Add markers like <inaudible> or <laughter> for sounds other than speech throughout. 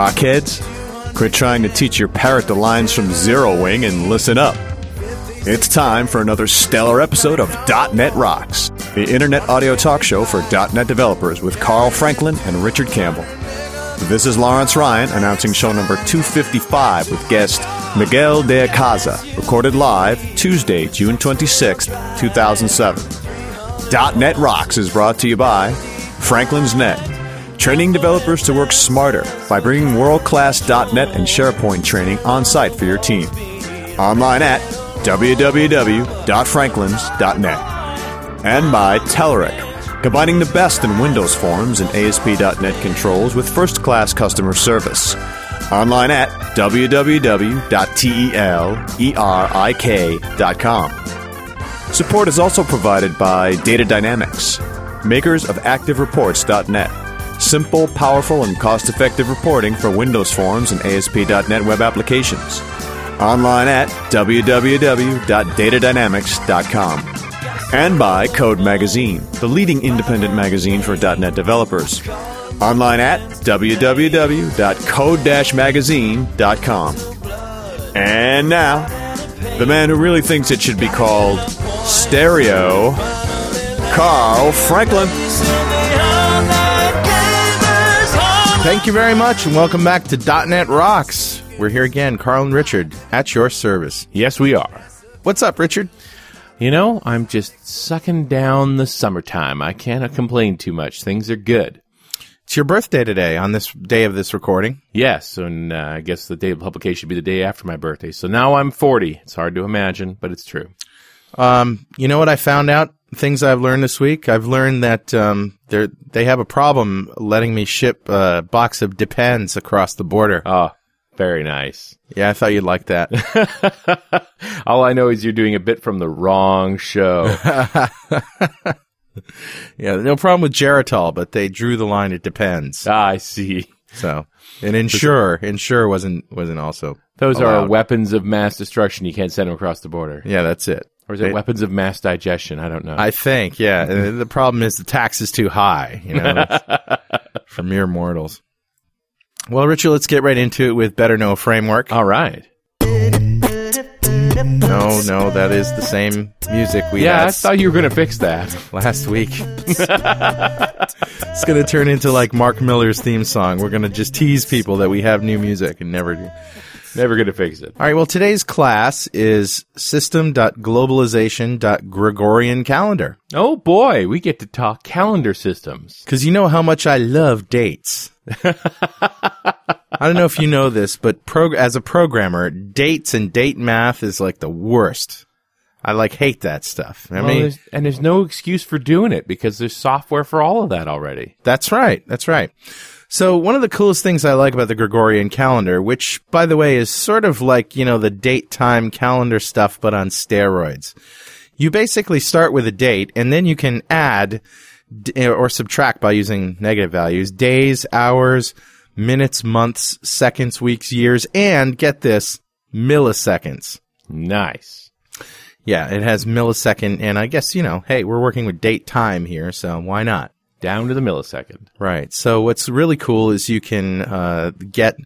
Rockheads! Quit trying to teach your parrot the lines from Zero Wing and listen up. It's time for another stellar episode of .NET Rocks, the internet audio talk show for .NET developers with Carl Franklin and Richard Campbell. This is Lawrence Ryan announcing show number 255 with guest Miguel de Icaza, recorded live Tuesday, June 26th, 2007. .NET Rocks is brought to you by Franklin's Net, training developers to work smarter by bringing world-class .NET and SharePoint training on site for your team. Online at www.franklins.net. And by Telerik, combining the best in Windows Forms and ASP.NET controls with first-class customer service. Online at www.telerik.com. Support is also provided by Data Dynamics, makers of ActiveReports.net. Simple, powerful, and cost effective reporting for Windows Forms and ASP.NET web applications. Online at www.datadynamics.com. And by Code Magazine, the leading independent magazine for .NET developers. Online at www.code-magazine.com. And now, the man who really thinks it should be called Stereo, Carl Franklin. Thank you very much, and welcome back to .NET Rocks. We're here again, Carl and Richard, at your service. Yes, we are. What's up, Richard? You know, I'm just sucking down the summertime. I cannot complain too much. Things are good. It's your birthday today, on this day of this recording. Yes, and uh, I guess the day of publication should be the day after my birthday. So now I'm 40. It's hard to imagine, but it's true. Um, you know what I found out? Things I've learned this week. I've learned that um, they they have a problem letting me ship a box of Depends across the border. Oh, very nice. Yeah, I thought you'd like that. <laughs> All I know is you're doing a bit from the wrong show. <laughs> yeah, no problem with Geritol, but they drew the line at Depends. ah, I see. So, and Ensure, Ensure wasn't wasn't also. Those are weapons of mass destruction. You can't send them across the border. Yeah, that's it. Or is it They- weapons of mass digestion? I don't know. I think, yeah. The problem is the tax is too high, you know, <laughs> for mere mortals. Well, Richard, let's get right into it with Better Know Framework. All right. No, no, that is the same music we Yeah, I thought you were going to fix that. last week. <laughs> it's going to turn into like Mark Miller's theme song. We're going to just tease people that we have new music and never do. <laughs> Never going to fix it. All right, well, today's class is system.globalization.gregorian calendar. Oh boy, we get to talk calendar systems. <laughs> Because you know how much I love dates. I don't know if you know this, but prog- as a programmer, dates and date math is like the worst. I like hate that stuff. I Well, mean, there's, and there's no excuse for doing it because there's software for all of that already. that's right. That's right. So one of the coolest things I like about the Gregorian calendar, which by the way is sort of like, you know, the date time calendar stuff, but on steroids. You basically start with a date and then you can add d- eh, or subtract by using negative values, days, hours, minutes, months, seconds, weeks, years, and get this, milliseconds. Nice. Yeah, it has millisecond, and I guess, you know, hey, we're working with date time here, so why not? Down to the millisecond. Right. So what's really cool is you can uh, get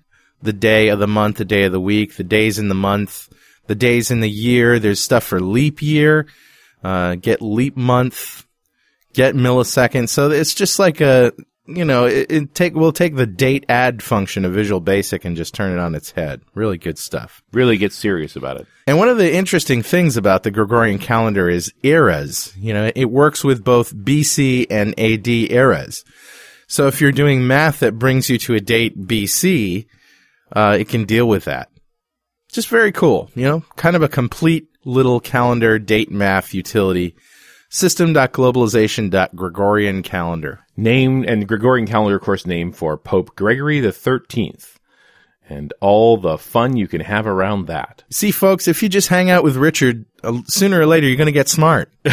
the day of the month, the day of the week, the days in the month, the days in the year. There's stuff for leap year, uh, get leap month, get millisecond. So it's just like a you know, it, it take we'll take the date add function of Visual Basic and just turn it on its head. Really good stuff. Really get serious about it. And one of the interesting things about the Gregorian calendar is eras. You know, it works with both BC and AD eras. So if you're doing math that brings you to a date BC, uh, it can deal with that. Just very cool. You know, kind of a complete little calendar date math utility. System.globalization.gregorian calendar. Named and Gregorian calendar, of course, named for Pope Gregory the Thirteenth, and all the fun you can have around that. See, folks, if you just hang out with Richard, uh, sooner or later you're going to get smart. <laughs>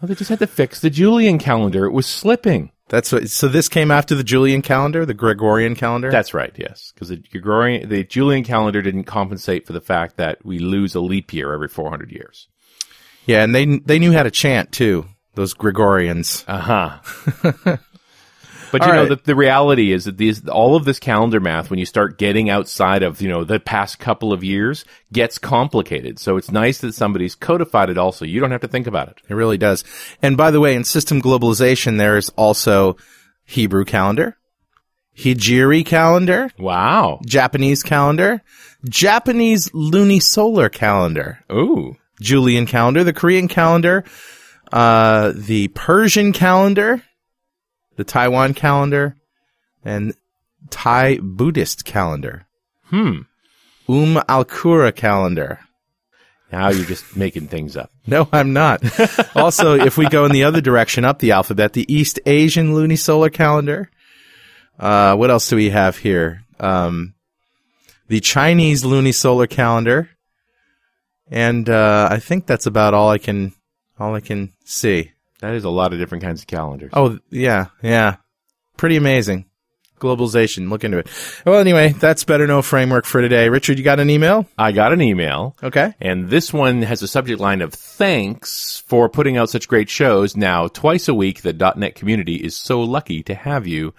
Well, they just had to fix the Julian calendar; it was slipping. That's what. So this came after the Julian calendar, the Gregorian calendar. That's right, yes, because the Gregorian, the Julian calendar didn't compensate for the fact that we lose a leap year every 400 years. yeah, and they they knew how to chant too. Those Gregorians. Uh huh. <laughs> but you know, right. the, the reality is that these all of this calendar math, when you start getting outside of you know the past couple of years, gets complicated. So it's nice that somebody's codified it. Also, you don't have to think about it. It really does. And by the way, in system globalization, there's also Hebrew calendar, Hijiri calendar, Wow. Japanese calendar, Japanese lunisolar calendar, Ooh. Julian calendar, the Korean calendar, uh, the Persian calendar, the Taiwan calendar, and Thai Buddhist calendar. Hmm. Um Al-Qura calendar. Now you're just making things up. <laughs> No, I'm not. <laughs> also, if we go in the other direction up the alphabet, the East Asian lunisolar calendar. Uh, what else do we have here? Um, the Chinese lunisolar calendar. And, uh, I think that's about all I can, all I can see. That is a lot of different kinds of calendars. Oh, yeah, yeah. Pretty amazing. Globalization. Look into it. Well, anyway, that's better know framework for today. Richard, you got an email? I got an email. Okay. And this one has a subject line of thanks for putting out such great shows. Now, twice a week, the .NET community is so lucky to have you.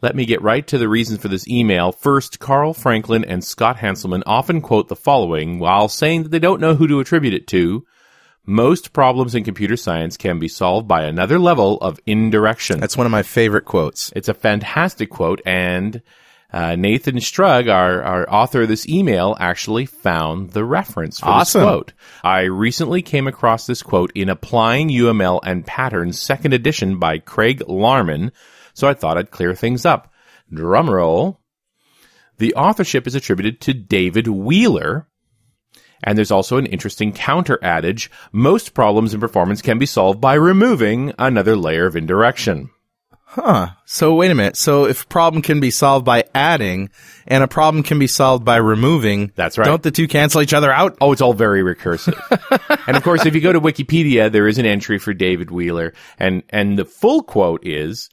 Let me get right to the reasons for this email. First, Carl Franklin and Scott Hanselman often quote the following while saying that they don't know who to attribute it to. Most problems in computer science can be solved by another level of indirection. That's one of my favorite quotes. It's a fantastic quote, and uh, Nathan Strug, our, our author of this email, actually found the reference for Awesome. this quote. I recently came across this quote in Applying UML and Patterns, second edition by Craig Larman, so I thought I'd clear things up. Drumroll. The authorship is attributed to David Wheeler, and there's also an interesting counter adage. Most problems in performance can be solved by removing another layer of indirection. Huh. So wait a minute. So if a problem can be solved by adding and a problem can be solved by removing, That's right. Don't the two cancel each other out? Oh, it's all very recursive. <laughs> and of course, if you go to Wikipedia, there is an entry for David Wheeler, and and the full quote is.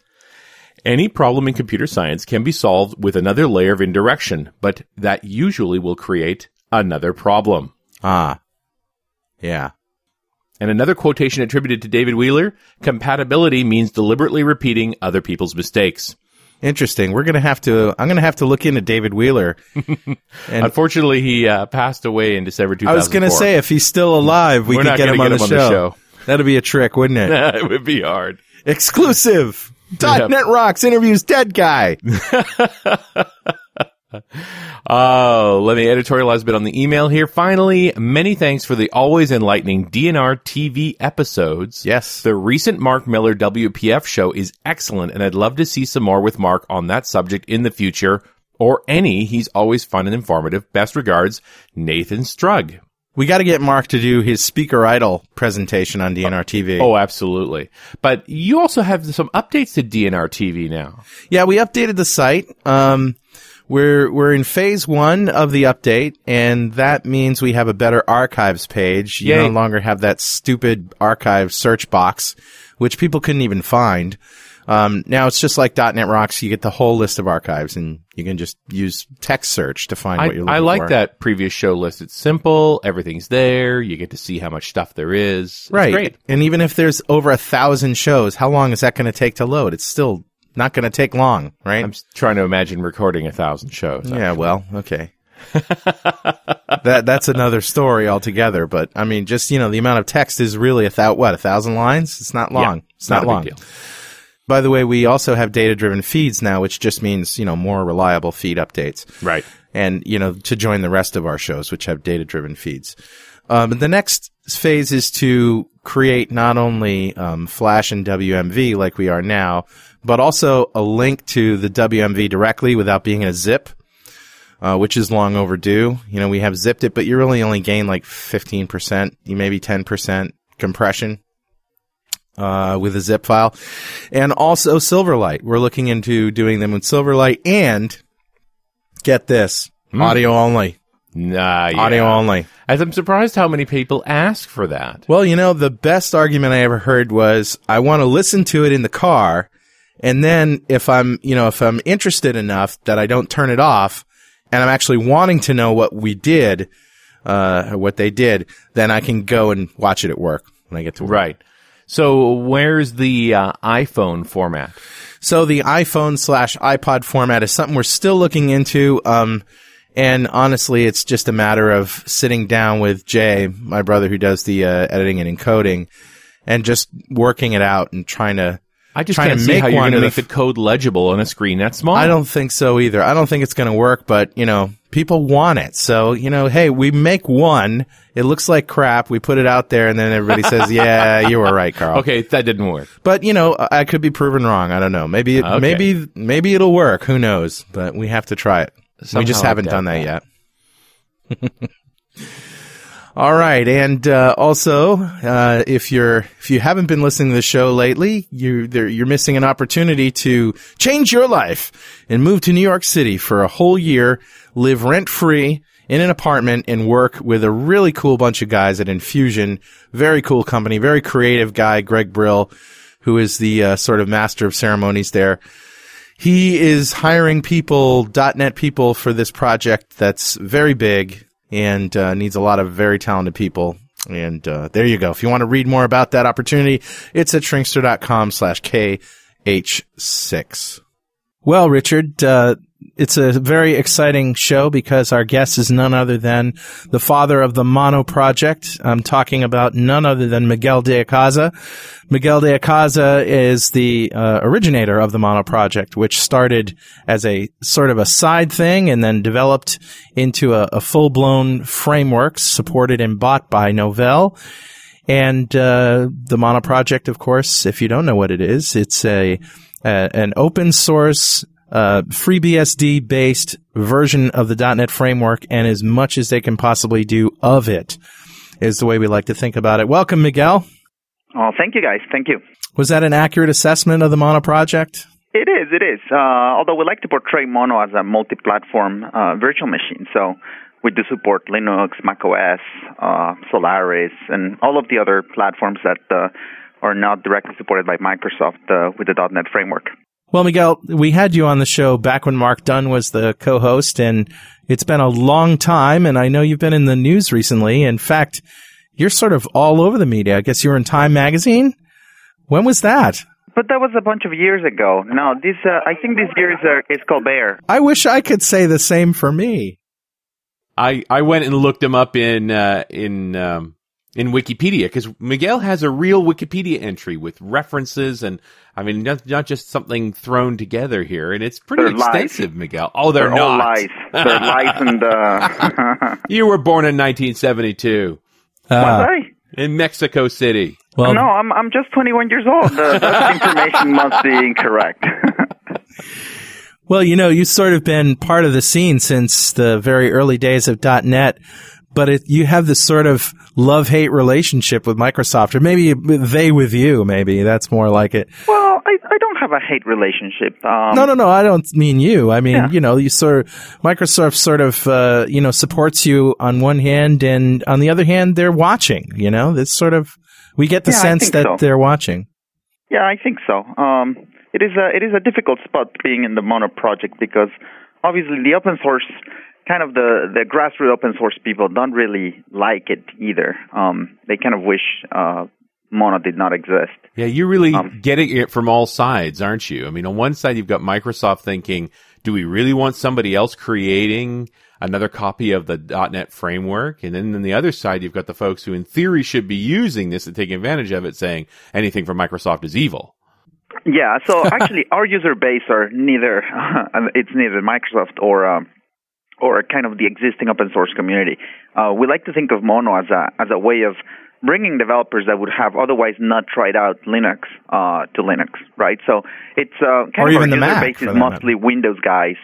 Any problem in computer science can be solved with another layer of indirection, but that usually will create another problem. Ah. Yeah. And another quotation attributed to David Wheeler, compatibility means deliberately repeating other people's mistakes. Interesting. We're going to have to, I'm going to have to look into David Wheeler. And <laughs> Unfortunately, he uh, passed away in December 2004. I was going to say, if he's still alive, we We're could get him, on, get the him on the show. That'd be a trick, wouldn't it? <laughs> it would be hard. Exclusive. <laughs> Yeah. .NET Rocks interviews dead guy. Oh, let me editorialize a bit on the email here. Finally, many thanks for the always enlightening DNR TV episodes. Yes. The recent Mark Miller WPF show is excellent, and I'd love to see some more with Mark on that subject in the future, or any. He's always fun and informative. Best regards, Nathan Strug. We got to get Mark to do his speaker idol presentation on DNR TV. Oh, absolutely. But you also have some updates to DNR TV now. Yeah, we updated the site. Um, we're we're in phase one of the update, and that means we have a better archives page. You Yay. no longer have that stupid archive search box, which people couldn't even find. Um, now it's just like .NET Rocks. You get the whole list of archives, and you can just use text search to find I, what you're looking for. I like for. that previous show list. It's simple. Everything's there. You get to see how much stuff there is. It's right. great. And even if there's over a thousand shows, how long is that going to take to load? It's still not going to take long, right? I'm trying to imagine recording a thousand shows. yeah. Well, okay. <laughs> that that's another story altogether. But I mean, just you know, the amount of text is really a thou- what a thousand lines. It's not long. Yeah, it's not, not long. By the way, we also have data driven feeds now, which just means you know more reliable feed updates. Right. and you know to join the rest of our shows which have data driven feeds um, the next phase is to create not only um, flash and wmv like we are now but also a link to the wmv directly without being a zip uh, which is long overdue. You know we have zipped it but you really only gain like 15% maybe 10% compression uh, with a zip file. And also silverlight. We're looking into doing them with silverlight and get this audio only. Nah, yeah. audio only. As I'm surprised how many people ask for that. well you know the best argument i ever heard was i want to listen to it in the car and then if i'm you know if i'm interested enough that i don't turn it off and i'm actually wanting to know what we did uh what they did then i can go and watch it at work when i get to work Right. So where's the uh, iPhone format? So the iPhone slash iPod format is something we're still looking into. Um, and honestly, it's just a matter of sitting down with Jay, my brother who does the uh, editing and encoding, and just working it out and trying to. I just can't to see make how you're one going to make the code legible on a screen that small. I don't think so either. I don't think it's going to work, but you know, people want it. So you know, hey, we make one. It looks like crap. We put it out there, and then everybody says, <laughs> "Yeah, you were right, Carl." Okay, that didn't work. But you know, I could be proven wrong. I don't know. Maybe, it, Okay. maybe, maybe it'll work. Who knows? But we have to try it. we just haven't done that, yet. <laughs> All right, and uh, also, uh, if you're if you haven't been listening to the show lately, you you're missing an opportunity to change your life and move to New York City for a whole year, live rent free in an apartment, and work with a really cool bunch of guys at Infusion. Very cool company, very creative guy, Greg Brill, who is the uh, sort of master of ceremonies there. He is hiring people, .NET people for this project that's very big and uh, needs a lot of very talented people. And uh, there you go. If you want to read more about that opportunity, it's at shrinkster.com slash KH6. Well, Richard, uh, it's a very exciting show because our guest is none other than the father of the Mono Project. I'm talking about none other than Miguel de Icaza. Miguel de Icaza is the uh, originator of the Mono Project, which started as a sort of a side thing and then developed into a, a full-blown framework supported and bought by Novell. And uh, the Mono Project, of course, if you don't know what it is, it's a, a an open source, uh, FreeBSD based version of the .NET framework, and as much as they can possibly do of it is the way we like to think about it. Welcome, Miguel. Oh, thank you guys. Thank you. Was that an accurate assessment of the Mono Project? It is. It is. Uh, although we like to portray Mono as a multi-platform uh, virtual machine, so we do support Linux, macOS, uh, Solaris, and all of the other platforms that uh, are not directly supported by Microsoft uh, with the .NET framework. Well, Miguel, we had you on the show back when Mark Dunn was the co-host, and it's been a long time, and I know you've been in the news recently. In fact, you're sort of all over the media. I guess you were in Time Magazine. When was that? But that was a bunch of years ago. No, this uh, I think this year is, uh, is Colbert. I wish I could say the same for me. I, I went and looked him up in uh, in um, in Wikipedia because Miguel has a real Wikipedia entry with references and I mean not, not just something thrown together here and it's pretty They're lies. extensive, Miguel. Oh, they're, They're all not. lies. They're lies and uh, <laughs> <laughs> You were born in 1972 was I? in Mexico City. Well, no, I'm I'm just 21 years old. Uh, that <laughs> information must be incorrect. well, you know, you've sort of been part of the scene since the very early days of .NET, but it, you have this sort of love-hate relationship with Microsoft, or maybe they with you. Maybe that's more like it. well, I I don't have a hate relationship. Um, No, no, no. I don't mean you. I mean, Yeah. you know, you sort of, Microsoft sort of, uh, you know, supports you on one hand and on the other hand, they're watching, you know, this sort of, we get the Yeah, sense that so. they're watching. Yeah, I think so. Um, it is a it is a difficult spot being in the Mono project because obviously the open source kind of the the grassroots open source people don't really like it either. Um, they kind of wish uh, Mono did not exist. Yeah, you're really Um, getting it from all sides, aren't you? I mean, on one side, you've got Microsoft thinking, do we really want somebody else creating another copy of the .NET framework, and then on the other side, you've got the folks who, in theory, should be using this and taking advantage of it, saying anything from Microsoft is evil. Yeah, so <laughs> actually, our user base are neither <laughs> it's neither Microsoft or um, or kind of the existing open source community. Uh, we like to think of Mono as a as a way of bringing developers that would have otherwise not tried out Linux uh, to Linux, right? So it's uh, kind Or of even our the user base is mostly Windows guys,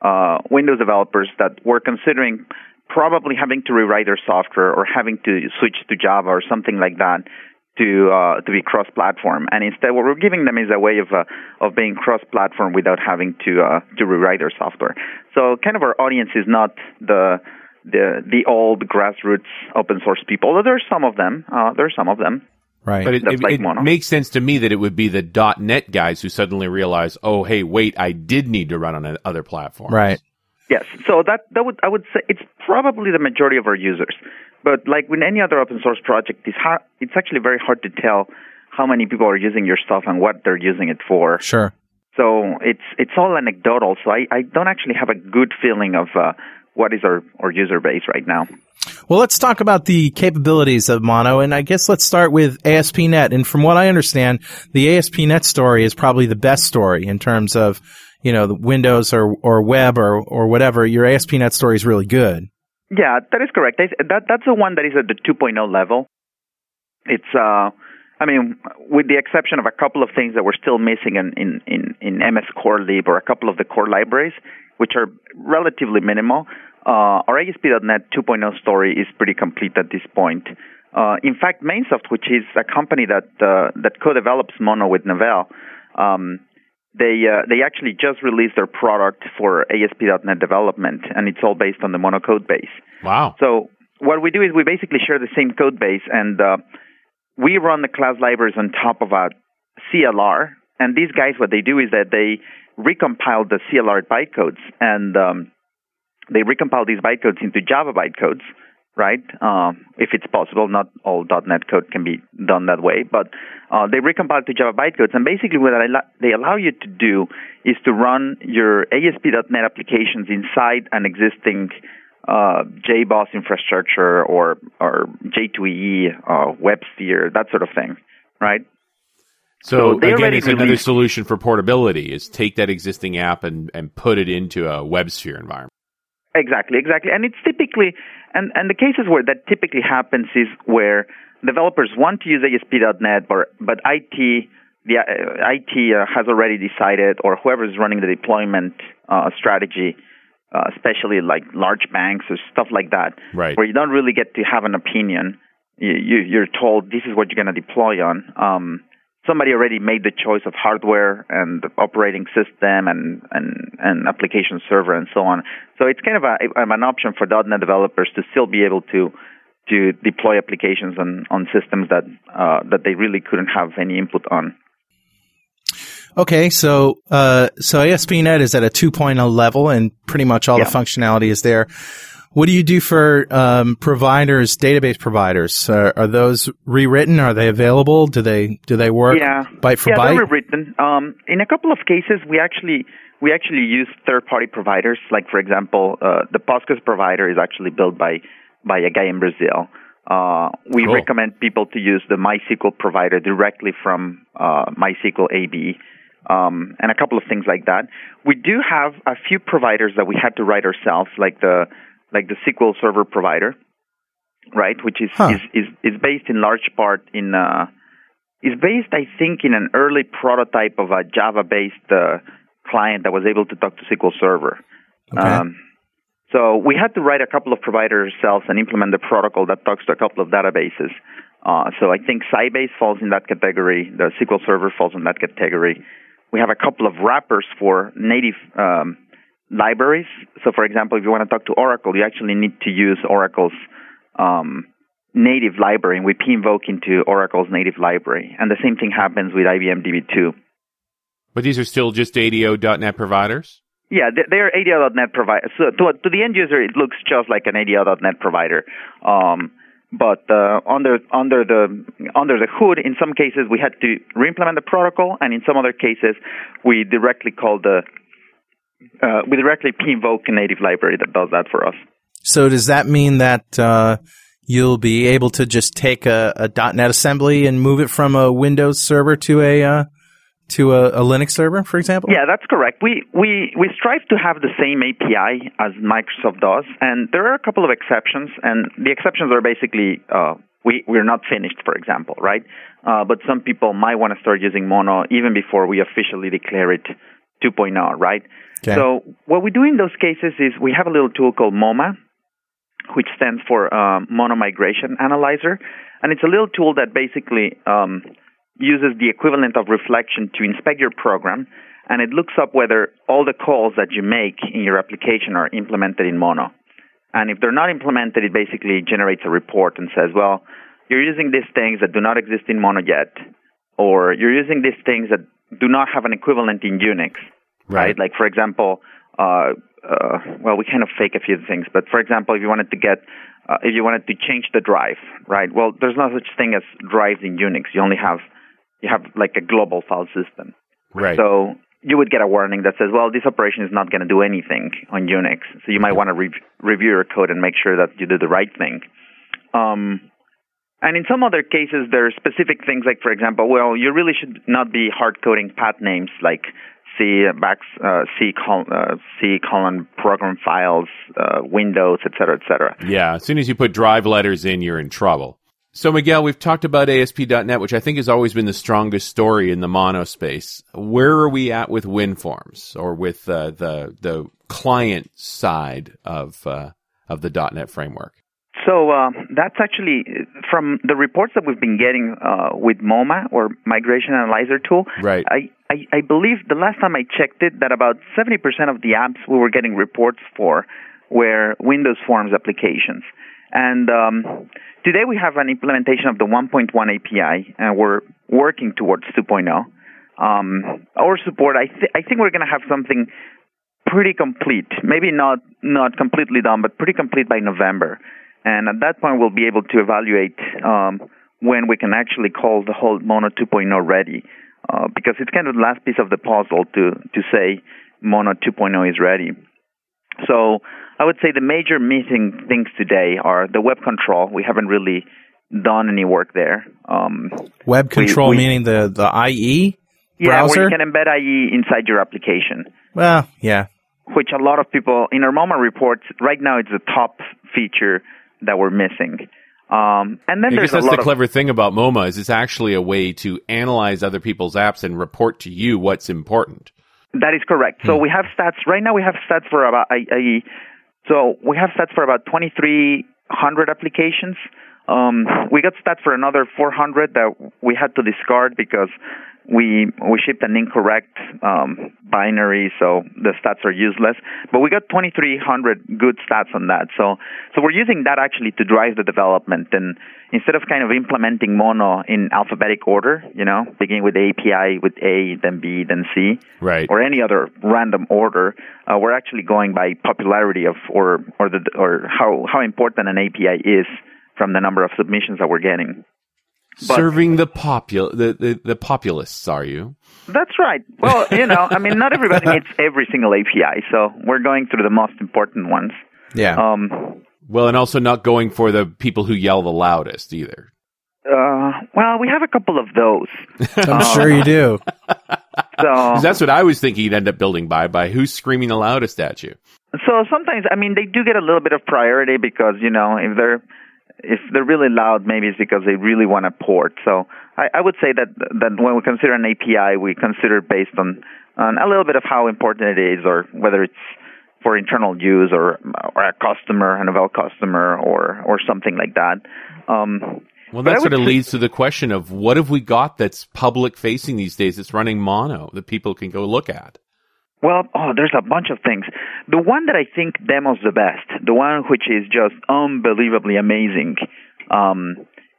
uh, Windows developers that were considering probably having to rewrite their software or having to switch to Java or something like that to uh, to be cross-platform. And instead, what we're giving them is a way of uh, of being cross-platform without having to uh, to rewrite their software. So, kind of our audience is not the the the old grassroots open source people. Although there are some of them. Uh, there are some of them. Right. But it, it, like it makes sense to me that it would be the .NET guys who suddenly realize, oh, hey, wait, I did need to run on other platforms. right. Yes. So that that would I would say it's probably the majority of our users. But like with any other open source project, it's hard, it's actually very hard to tell how many people are using your stuff and what they're using it for. Sure. So it's it's all anecdotal. So I, I don't actually have a good feeling of uh, what is our, our user base right now. Well, let's talk about the capabilities of Mono, and I guess let's start with ASP.NET. And from what I understand, the ASP.NET story is probably the best story in terms of, you know, the Windows or, or web or, or whatever. Your ASP.NET story is really good. Yeah, that is correct. That that's the one that is at the 2.0 level. It's uh, I mean, with the exception of a couple of things that we're still missing in in in, in MS Core Lib or a couple of the core libraries, which are relatively minimal. Uh, our ASP.NET 2.0 story is pretty complete at this point. Uh, in fact, Mainsoft, which is a company that uh, that co-develops Mono with Novell, um, they uh, they actually just released their product for ASP.NET development, and it's all based on the Mono code base. Wow. So what we do is we basically share the same code base, and uh, we run the class libraries on top of a CLR. And these guys, what they do is that they recompile the CLR bytecodes, and um, they recompile these bytecodes into Java bytecodes, right? Uh, if it's possible, not all .NET code can be done that way, but uh, they recompile to Java bytecodes. And basically, what they allow you to do is to run your ASP.NET applications inside an existing uh, JBoss infrastructure or or J2EE, uh, WebSphere, that sort of thing, right? So, So again, it's another solution for portability is take that existing app and, and put it into a WebSphere environment. Exactly, exactly. And it's typically, and, and the cases where that typically happens is where developers want to use ASP.NET, but, but IT, the uh, IT uh, has already decided, or whoever is running the deployment uh, strategy, uh, especially like large banks or stuff like that, Right. where you don't really get to have an opinion. You, you, you're told this is what you're going to deploy on. Um, somebody already made the choice of hardware and operating system and, and, and application server and so on. So it's kind of a, an option for .NET developers to still be able to to deploy applications on, on systems that uh, that they really couldn't have any input on. Okay, so uh, so ASP.NET is at a 2.0 level, and pretty much all Yeah. the functionality is there. What do you do for um, providers, database providers? Uh, are those rewritten? Are they available? Do they do they work yeah, byte for yeah, byte? they're written. Um, in a couple of cases, we actually we actually use third-party providers. Like for example, uh, the Postgres provider is actually built by by a guy in Brazil. Uh, we Cool. recommend people to use the MySQL provider directly from uh, MySQL AB. Um, and a couple of things like that. We do have a few providers that we had to write ourselves, like the like the SQL Server provider, right? Which is Huh. is, is is based in large part in uh, is based, I think, in an early prototype of a Java-based uh, client that was able to talk to SQL Server. Okay. Um, so we had to write a couple of providers ourselves and implement the protocol that talks to a couple of databases. Uh, so I think Sybase falls in that category. The SQL Server falls in that category. We have a couple of wrappers for native um, libraries. So, for example, if you want to talk to Oracle, you actually need to use Oracle's um, native library, and we p-invoke into Oracle's native library. And the same thing happens with IBM DB2. But these are still just ADO.NET providers? Yeah, they- they're ADO.NET provider. So to, to the end user, it looks just like an ADO.NET provider. Um, but uh, under under the under the hood, in some cases we had to reimplement the protocol, and in some other cases we directly called the uh, we directly invoke a native library that does that for us. So does that mean that uh, you'll be able to just take a, a, .NET assembly and move it from a Windows server to a uh, to a, a, Linux server, for example? Yeah, that's correct. We we we strive to have the same API as Microsoft does, and there are a couple of exceptions. And the exceptions are basically uh, we we're not finished, for example, right? Uh, but some people might want to start using Mono even before we officially declare it 2.0, right? Okay. So what we do in those cases is we have a little tool called MoMA, which stands for uh, Mono Migration Analyzer, and it's a little tool that basically um, uses the equivalent of reflection to inspect your program, and it looks up whether all the calls that you make in your application are implemented in Mono. And if they're not implemented, it basically generates a report and says, well, you're using these things that do not exist in Mono yet, or you're using these things that do not have an equivalent in Unix, right? right? Like, for example, uh, uh, well, we kind of fake a few things, but for example, if you wanted to get, uh, if you wanted to change the drive, right? Well, there's no such thing as drives in Unix. You only have, you have like a global file system. Right. So you would get a warning that says, well, this operation is not going to do anything on Unix. So you might want to re- review your code and make sure that you do the right thing. Um, and in some other cases, there are specific things like, for example, well, you really should not be hard coding path names like C back uh, C colon uh, C colon program files, uh, Windows, et cetera, et cetera. Yeah, as soon as you put drive letters in, you're in trouble. So, Miguel, we've talked about ASP.NET, which I think has always been the strongest story in the mono space. Where are we at with WinForms or with uh, the the client side of uh, of the .NET framework? So uh, that's actually from the reports that we've been getting uh, with MoMA or Migration Analyzer tool. Right. I, I, I believe the last time I checked it that about 70% of the apps we were getting reports for were Windows Forms applications. And um, today we have an implementation of the 1.1 API, and we're working towards 2.0. Um, our support, I, th- I think we're going to have something pretty complete. Maybe not not completely done, but pretty complete by November. And at that point, we'll be able to evaluate um, when we can actually call the whole Mono 2.0 ready, uh, because it's kind of the last piece of the puzzle to to say Mono 2.0 is ready. So I would say the major missing things today are the web control. We haven't really done any work there. Um, web control we, we, meaning the the IE yeah, browser? where you can embed IE inside your application. Well, yeah. Which a lot of people in our MoMA reports right now it's the top feature that we're missing. Um, and then I there's guess that's a lot the of, clever thing about MoMA is it's actually a way to analyze other people's apps and report to you what's important. That is correct. So Hmm. we have stats right now. We have stats for about a, a so we have stats for about 2,300 applications. Um, we got stats for another 400 that we had to discard because we we shipped an incorrect um, binary, so the stats are useless. But we got 2,300 good stats on that. So so we're using that actually to drive the development. And instead of kind of implementing Mono in alphabetic order, you know, beginning with API with A, then B, then C, Right. or any other random order, uh, we're actually going by popularity of or or the or how how important an API is from the number of submissions that we're getting. But- Serving the popul the, the the populists, are you? That's right. Well, you know, I mean, not everybody <laughs> needs every single API, so we're going through the most important ones. Yeah. Um, Well, and also not going for the people who yell the loudest either. uh, well, we have a couple of those. <laughs> I'm sure you do. <laughs> So, that's what I was thinking you'd end up building by by who's screaming the loudest at you. so sometimes, I mean, they do get a little bit of priority because you know if they're if they're really loud, maybe it's because they really want to port. So I, I would say that that when we consider an API, we consider it based on on a little bit of how important it is, or whether it's for internal use or or a customer, an Novell customer, or or something like that. Um, Well, that sort of leads to the question of what have we got that's public facing these days that's running mono that people can go look at? Well, oh, there's a bunch of things. The one that I think demos the best, the one which is just unbelievably amazing, um,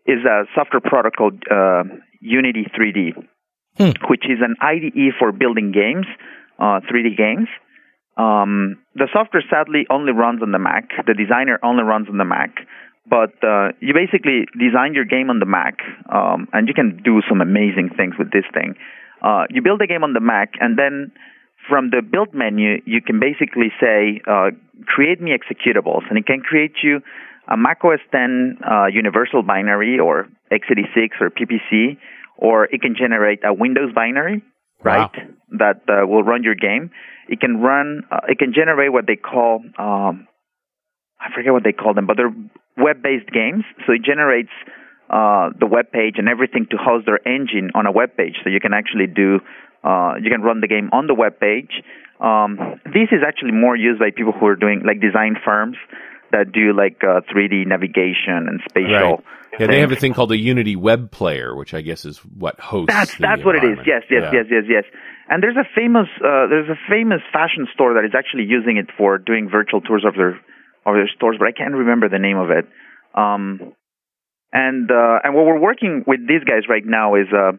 is a software product called uh, Unity 3D, which is an IDE for building games, uh, 3D games. Um, the software sadly only runs on the Mac. The designer only runs on the Mac. But uh, you basically design your game on the Mac, um, and you can do some amazing things with this thing. Uh, you build a game on the Mac, and then from the build menu, you can basically say, uh, create me executables, and it can create you a macOS 10 uh, universal binary or x86 or PPC, or it can generate a Windows binary, right, Wow. that uh, will run your game. It can run, uh, it can generate what they call, um, I forget what they call them, but they're web-based games. So it generates uh, the web page and everything to host their engine on a web page. So you can actually do, uh, you can run the game on the web page. Um, this is actually more used by people who are doing like design firms that do like uh, 3D navigation and spatial. Right. Yeah, they have a thing called the Unity Web Player, which I guess is what hosts. That's that's what it is. Yes, yes, Yeah. yes, yes, yes. And there's a famous uh, there's a famous fashion store that is actually using it for doing virtual tours of their of their stores, but I can't remember the name of it. Um, and uh, and what we're working with these guys right now is uh,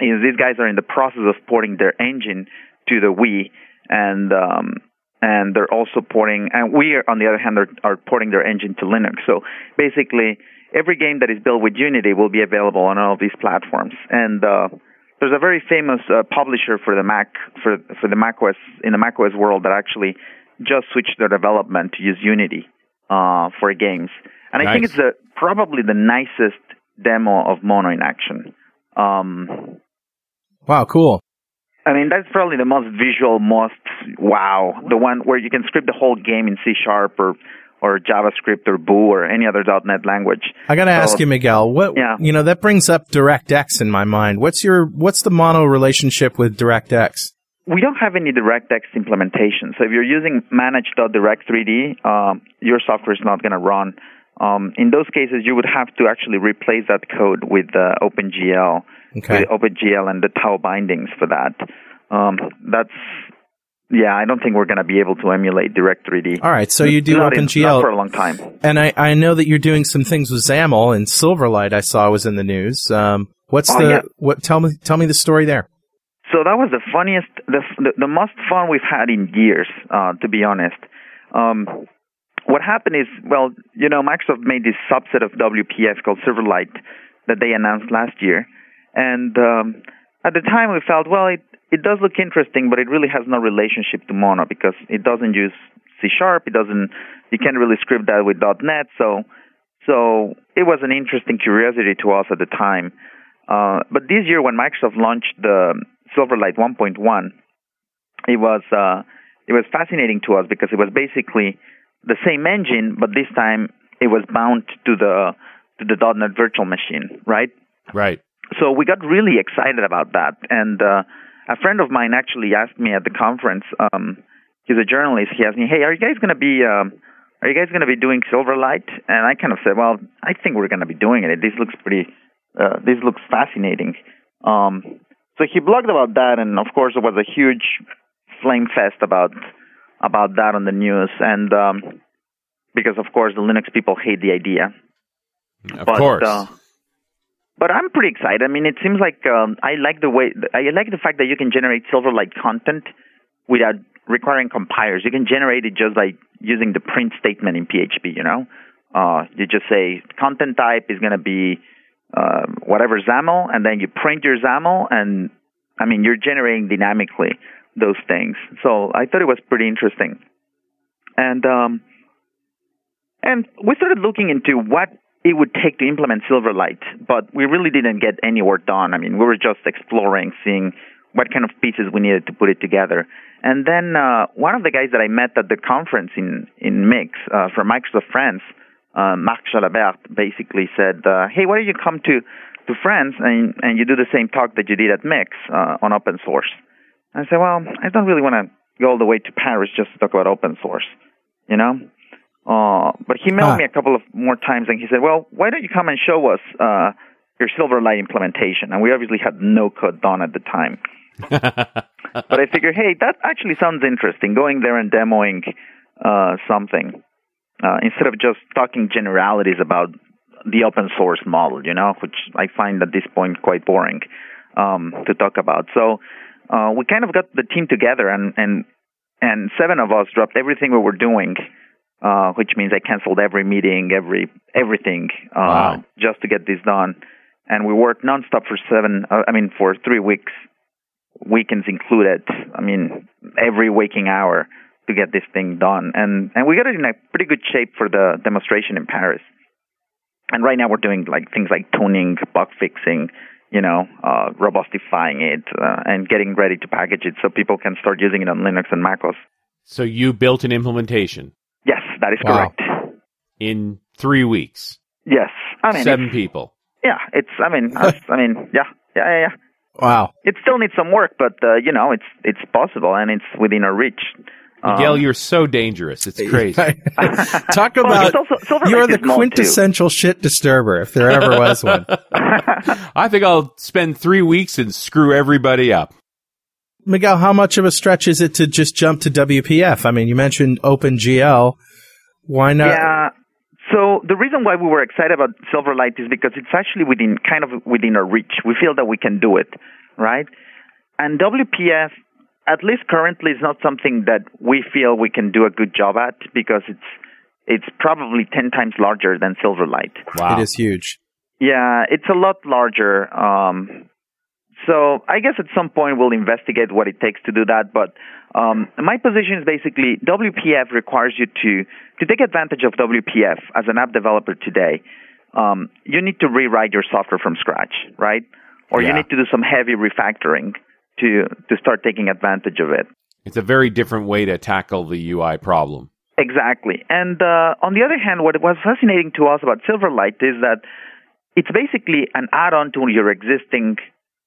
is these guys are in the process of porting their engine to the Wii, and um, and they're also porting, and we are, on the other hand are, are porting their engine to Linux. So basically, every game that is built with Unity will be available on all of these platforms. And uh, there's a very famous uh, publisher for the Mac for for the macOS in the macOS world that actually just switched their development to use Unity uh, for games. And I think it's the, probably the nicest demo of Mono in action. Um, Wow, cool. I mean, that's probably the most visual, most wow. The one where you can script the whole game in C sharp or or JavaScript or Boo or any other .NET language. I got to ask you, Miguel. What Yeah. you know that brings up DirectX in my mind. What's your what's the mono relationship with DirectX? We don't have any DirectX implementation. So if you're using manage.direct3d, um, your software is not going to run. Um, in those cases, you would have to actually replace that code with uh, OpenGL, Okay. with OpenGL and the Tao bindings for that. Um, that's yeah. I don't think we're going to be able to emulate Direct3D. All right, so you do not, in, not OpenGL, for a long time. and I, I know that you're doing some things with XAML and Silverlight. I saw was in the news. Um, what's Oh, the yeah. what? Tell me tell me the story there. So that was the funniest, the the, the most fun we've had in years, uh, to be honest. Um, what happened is, well, you know, Microsoft made this subset of WPF called Silverlight that they announced last year, and um, at the time we felt, well, it it does look interesting, but it really has no relationship to Mono because it doesn't use C sharp. It doesn't. You can't really script that with .NET. So so it was an interesting curiosity to us at the time. Uh, but this year, when Microsoft launched the Silverlight 1.1, it was uh, it was fascinating to us because it was basically the same engine, but this time it was bound to the to the .NET Virtual Machine, right? Right. So we got really excited about that. And uh, a friend of mine actually asked me at the conference. Um, he's a journalist. He asked me, "Hey, are you guys going to be um, are you guys going to be doing Silverlight?" And I kind of said, "Well, I think we're going to be doing it. This looks pretty. Uh, this looks fascinating." Um, so he blogged about that, and of course, it was a huge flame fest about about that on the news, and um, because of course the Linux people hate the idea. Of But, course. uh, but I'm pretty excited. I mean, it seems like um, I like the way I like the fact that you can generate Silverlight content without requiring compilers. You can generate it just by using the print statement in PHP. You know, uh, you just say content type is going to be uh, whatever XAML, and then you print your XAML, and I mean you're generating dynamically those things. So I thought it was pretty interesting, and um, and we started looking into what it would take to implement Silverlight, but we really didn't get any work done. I mean, we were just exploring, seeing what kind of pieces we needed to put it together. And then uh, one of the guys that I met at the conference in in Mix uh, from Microsoft France, uh, Marc Jalabert, basically said, uh, "Hey, why don't you come to to France and and you do the same talk that you did at Mix uh, on open source?" I said, "Well, I don't really want to go all the way to Paris just to talk about open source, you know." Uh, but he mailed Huh. me a couple of more times, and he said, "Well, why don't you come and show us uh, your Silverlight implementation?" And we obviously had no code done at the time. <laughs> but I figured, hey, that actually sounds interesting. Going there and demoing uh, something uh, instead of just talking generalities about the open source model, you know, which I find at this point quite boring um, to talk about. So uh, we kind of got the team together, and and and seven of us dropped everything we were doing, uh, which means I canceled every meeting, every everything, uh, Wow. just to get this done. And we worked nonstop for seven. Uh, I mean, for three weeks weekends included. I mean, every waking hour to get this thing done, and and we got it in a pretty good shape for the demonstration in Paris. And right now we're doing like things like tuning, bug fixing, you know, uh, robustifying it, uh, and getting ready to package it so people can start using it on Linux and macOS. So you built an implementation that is Wow. correct. in three weeks. Yes, I mean, Seven people. yeah, it's. I mean, I, I mean, <laughs> yeah, yeah, yeah, yeah. Wow. It still needs some work, but uh, you know, it's it's possible and it's within our reach. Miguel, Um, you're so dangerous. It's <laughs> crazy. <laughs> Talk Well, about it's also- you're the is too. quintessential shit disturber, if there ever was one. I think I'll spend three weeks and screw everybody up. Miguel, how much of a stretch is it to just jump to WPF? I mean, you mentioned OpenGL. Why not? Yeah. So the reason why we were excited about Silverlight is because it's actually within kind of within our reach. We feel that we can do it, right? And WPF, at least currently, is not something that we feel we can do a good job at because it's it's probably ten times larger than Silverlight. Wow. It is huge. Yeah, it's a lot larger. Um, so I guess at some point we'll investigate what it takes to do that. But um, my position is basically WPF requires you to to take advantage of WPF as an app developer today. Um, you need to rewrite your software from scratch, right? Or you need to do some heavy refactoring to to start taking advantage of it. It's a very different way to tackle the UI problem. Exactly. And uh, on the other hand, what was fascinating to us about Silverlight is that it's basically an add-on to your existing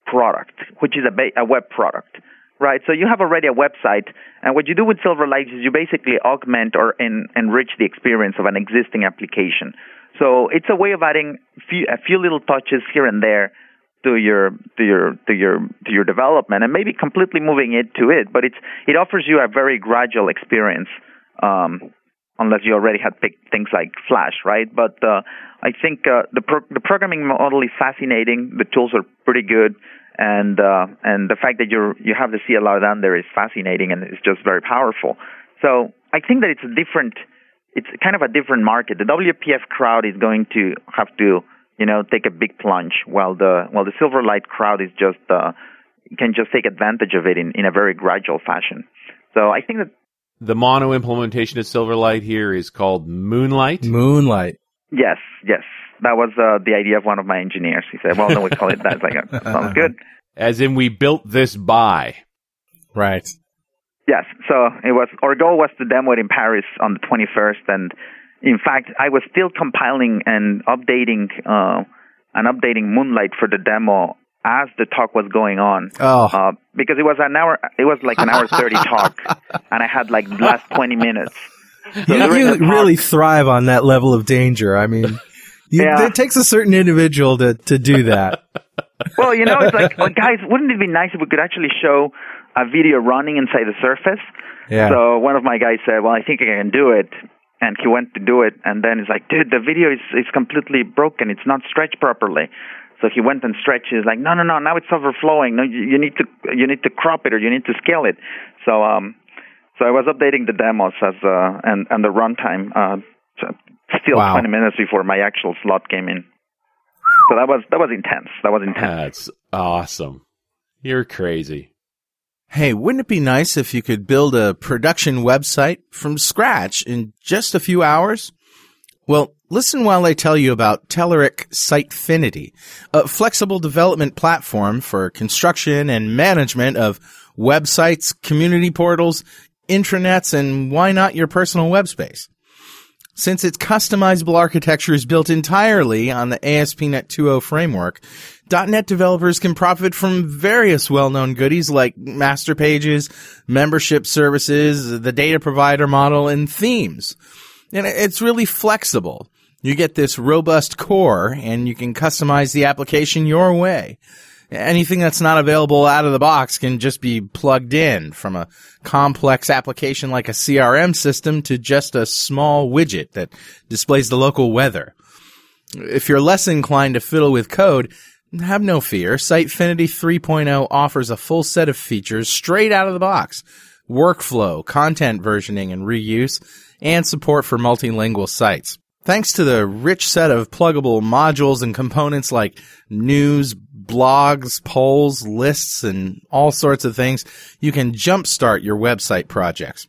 product, which is a, ba- a web product, right? So you have already a website, and what you do with Silverlight is you basically augment or en- enrich the experience of an existing application. So it's a way of adding few, a few little touches here and there to your to your to your to your development, and maybe completely moving it to it. But it's it offers you a very gradual experience um, unless you already had picked things like Flash, right? But uh, I think uh, the pro- the programming model is fascinating. The tools are pretty good, and uh, and the fact that you you have the CLR down there is fascinating, and it's just very powerful. So I think that it's a different, it's kind of a different market. The WPF crowd is going to have to you know take a big plunge, while the while the Silverlight crowd is just uh, can just take advantage of it in in a very gradual fashion. So I think that The mono implementation of Silverlight here is called Moonlight. Moonlight. Yes, yes. That was uh, the idea of one of my engineers. He said, "Well, no, we call it that." It's like, uh, sounds good. <laughs> As in, we built this by. Right. Yes. So it was. Our goal was to demo it in Paris on the 21st, and in fact, I was still compiling and updating uh, and updating Moonlight for the demo as the talk was going on. Oh. Uh, because it was an hour. It was like an hour 30 <laughs> talk, and I had like the last 20 minutes. So You, you really thrive on that level of danger. I mean, you, Yeah. it takes a certain individual to, to do that. <laughs> Well, you know, it's like, well, guys, wouldn't it be nice if we could actually show a video running inside the Surface? Yeah. So one of my guys said, "Well, I think I can do it," and he went to do it, and then he's like, "Dude, the video is is completely broken. It's not stretched properly." So he went and stretched. He's like, "No, no, no. Now it's overflowing. No, you, you need to you need to crop it or you need to scale it." So um, so I was updating the demos as uh and and the runtime uh still Wow. 20 minutes before my actual slot came in. So that was that was intense. That was intense. That's awesome. You're crazy. Hey, wouldn't it be nice if you could build a production website from scratch in just a few hours? Well, listen while I tell you about Telerik Sitefinity, a flexible development platform for construction and management of websites, community portals, intranets, and why not your personal web space? Since its customizable architecture is built entirely on the ASP.NET 2.0 framework, .NET developers can profit from various well-known goodies like master pages, membership services, the data provider model, and themes. And it's really flexible. You get this robust core and you can customize the application your way. Anything that's not available out of the box can just be plugged in from a complex application like a CRM system to just a small widget that displays the local weather. If you're less inclined to fiddle with code, have no fear. Sitefinity 3.0 offers a full set of features straight out of the box. Workflow, content versioning and reuse, and support for multilingual sites. Thanks to the rich set of pluggable modules and components like news, blogs, polls, lists, and all sorts of things, you can jumpstart your website projects.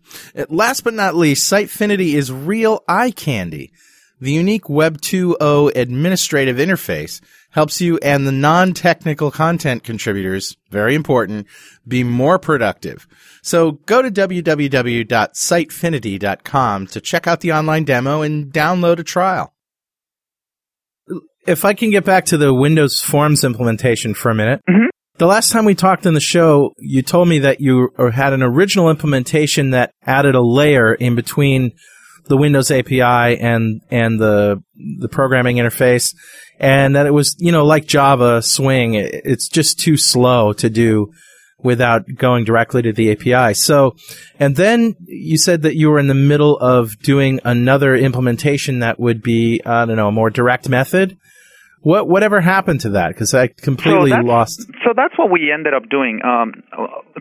Last but not least, Sitefinity is real eye candy. The unique Web 2.0 administrative interface helps you and the non-technical content contributors, very important, be more productive. So go to www.sitefinity.com to check out the online demo and download a trial. If I can get back to the Windows Forms implementation for a minute. Mm-hmm. The last time we talked on the show, you told me that you had an original implementation that added a layer in between the Windows API and and the the programming interface, and that it was you know like Java Swing, it's just too slow to do without going directly to the API. So, and then you said that you were in the middle of doing another implementation that would be I don't know a more direct method. What whatever happened to that? Because I completely that's- lost. So that's what we ended up doing. Um,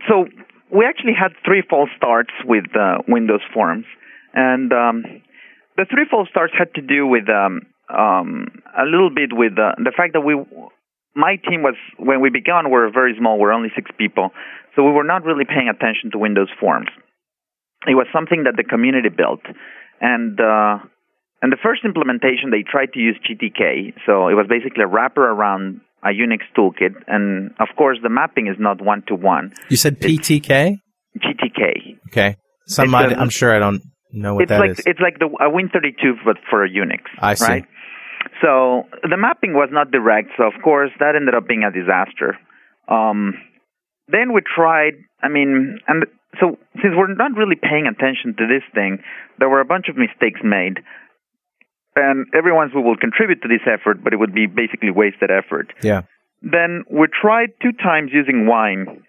so we actually had three false starts with uh, Windows Forms, and um, the three false starts had to do with um, um, a little bit with uh, the fact that we, my team was when we began, we were very small. We're only six people, so we were not really paying attention to Windows Forms. It was something that the community built, and uh, and the first implementation they tried to use GTK, so it was basically a wrapper around a Unix toolkit, and of course the mapping is not one to one. You said PTK. GTK. Okay. Some It's might, a- I'm sure I don't know what it's that like is. it's like the a Win32 but for a Unix. I see. Right? So the mapping was not direct, so of course that ended up being a disaster. Um, then we tried. I mean, and so since we're not really paying attention to this thing, there were a bunch of mistakes made. And everyone's we will contribute to this effort, but it would be basically wasted effort. Yeah. Then we tried two times using Wine,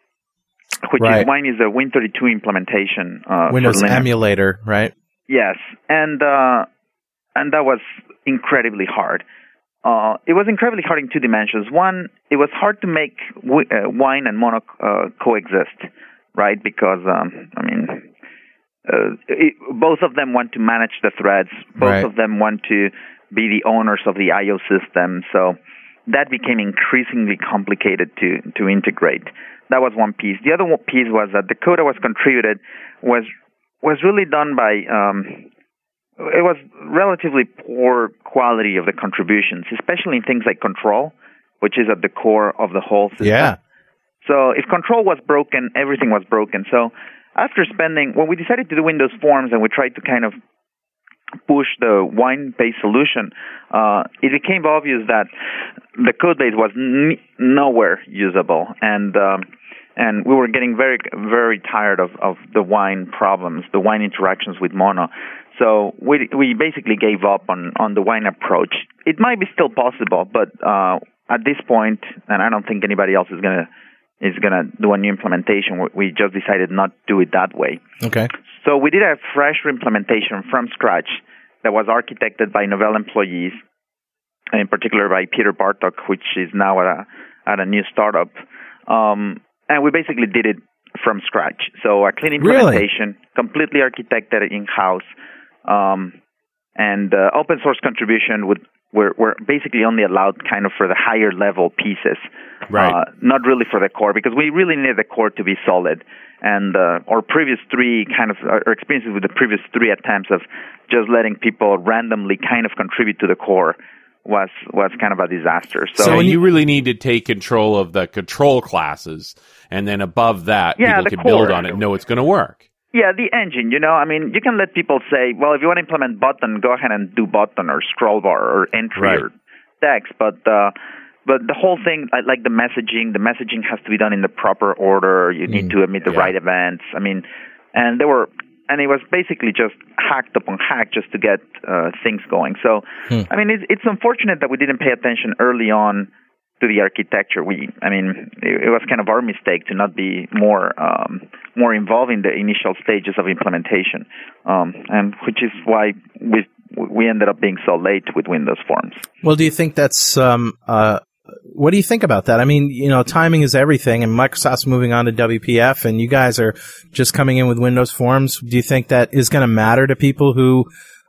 which Right. is Wine is a Win32 implementation. Uh, Windows emulator, right? Yes, and uh, and that was incredibly hard. Uh, it was incredibly hard in two dimensions. One, it was hard to make w- uh, wine and mono uh, coexist, right? Because um, I mean, uh, it, both of them want to manage the threads. Both Right. of them want to be the owners of the I/O system. So that became increasingly complicated to to integrate. That was one piece. The other one piece was that the code that was contributed was was really done by um, it was relatively poor quality of the contributions, especially in things like control, which is at the core of the whole system. Yeah. So if control was broken, everything was broken. So after spending, when we decided to do Windows Forms and we tried to kind of push the wine-based solution, uh, it became obvious that the code base was n- nowhere usable, and um, and we were getting very very tired of, of the wine problems, the wine interactions with Mono. So we we basically gave up on on the wine approach. It might be still possible, but uh, at this point, and I don't think anybody else is gonna is gonna do a new implementation. we- We just decided not to do it that way. Okay. So we did a fresh implementation from scratch that was architected by Novell employees, in particular by Peter Bartok, which is now at a, at a new startup. Um, and we basically did it from scratch. So a clean Really? implementation, completely architected in-house, um, and uh, open source contribution would were, were basically only allowed kind of for the higher level pieces, Right. uh, not really for the core, because we really need the core to be solid. And uh, our previous three kind of our experiences with the previous three attempts of just letting people randomly kind of contribute to the core was was kind of a disaster. So, So, you, you- really need to take control of the control classes, and then above that, Yeah, people the can build on it and know it's going to work. Yeah, the engine, you know, I mean, you can let people say, well, if you want to implement button, go ahead and do button or scroll bar or entry Right. or text, but uh but the whole thing like- the messaging, the messaging has to be done in the proper order. You need to emit the yeah. right events. I mean, and there were and it was basically just hacked upon hack just to get uh, things going. So, I mean, it's, it's unfortunate that we didn't pay attention early on to the architecture. We, I mean, it, it was kind of our mistake to not be more um, more involved in the initial stages of implementation, um, and which is why we we ended up being so late with Windows Forms. Well, do you think that's um uh what do you think about that? I mean, you know, timing is everything, and Microsoft's moving on to WPF, and you guys are just coming in with Windows Forms. Do you think that is going to matter to people who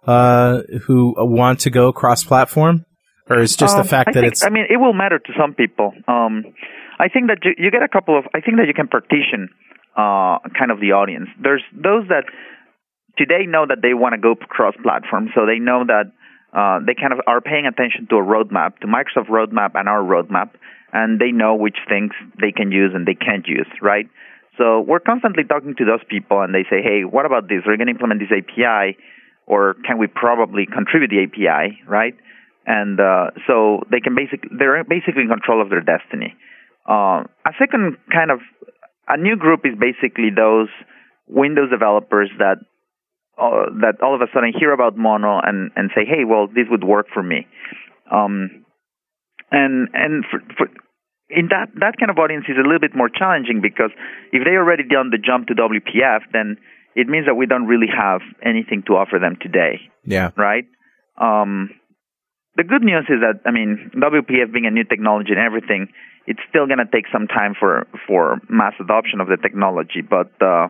uh, who want to go cross-platform? Or is just the Um, fact I that think, it's I mean, it will matter to some people. Um, I think that you, you get a couple of. I think that you can partition uh, kind of the audience. There's those that today know that they want to go cross-platform, so they know that uh, they kind of are paying attention to a roadmap, to Microsoft roadmap and our roadmap, and they know which things they can use and they can't use, right? So we're constantly talking to those people, and they say, "Hey, what about this? We're going to implement this API, or can we probably contribute the API, right?" And uh, so they can basically they're basically in control of their destiny. Uh, a second kind of a new group is basically those Windows developers that uh, that all of a sudden hear about Mono and and say, "Hey, well, this would work for me." Um, and and for, for in that that kind of audience is a little bit more challenging because if they already done the jump to WPF, then it means that we don't really have anything to offer them today, yeah. right? Um, the good news is that I mean WPF being a new technology and everything, it's still going to take some time for for mass adoption of the technology. But uh,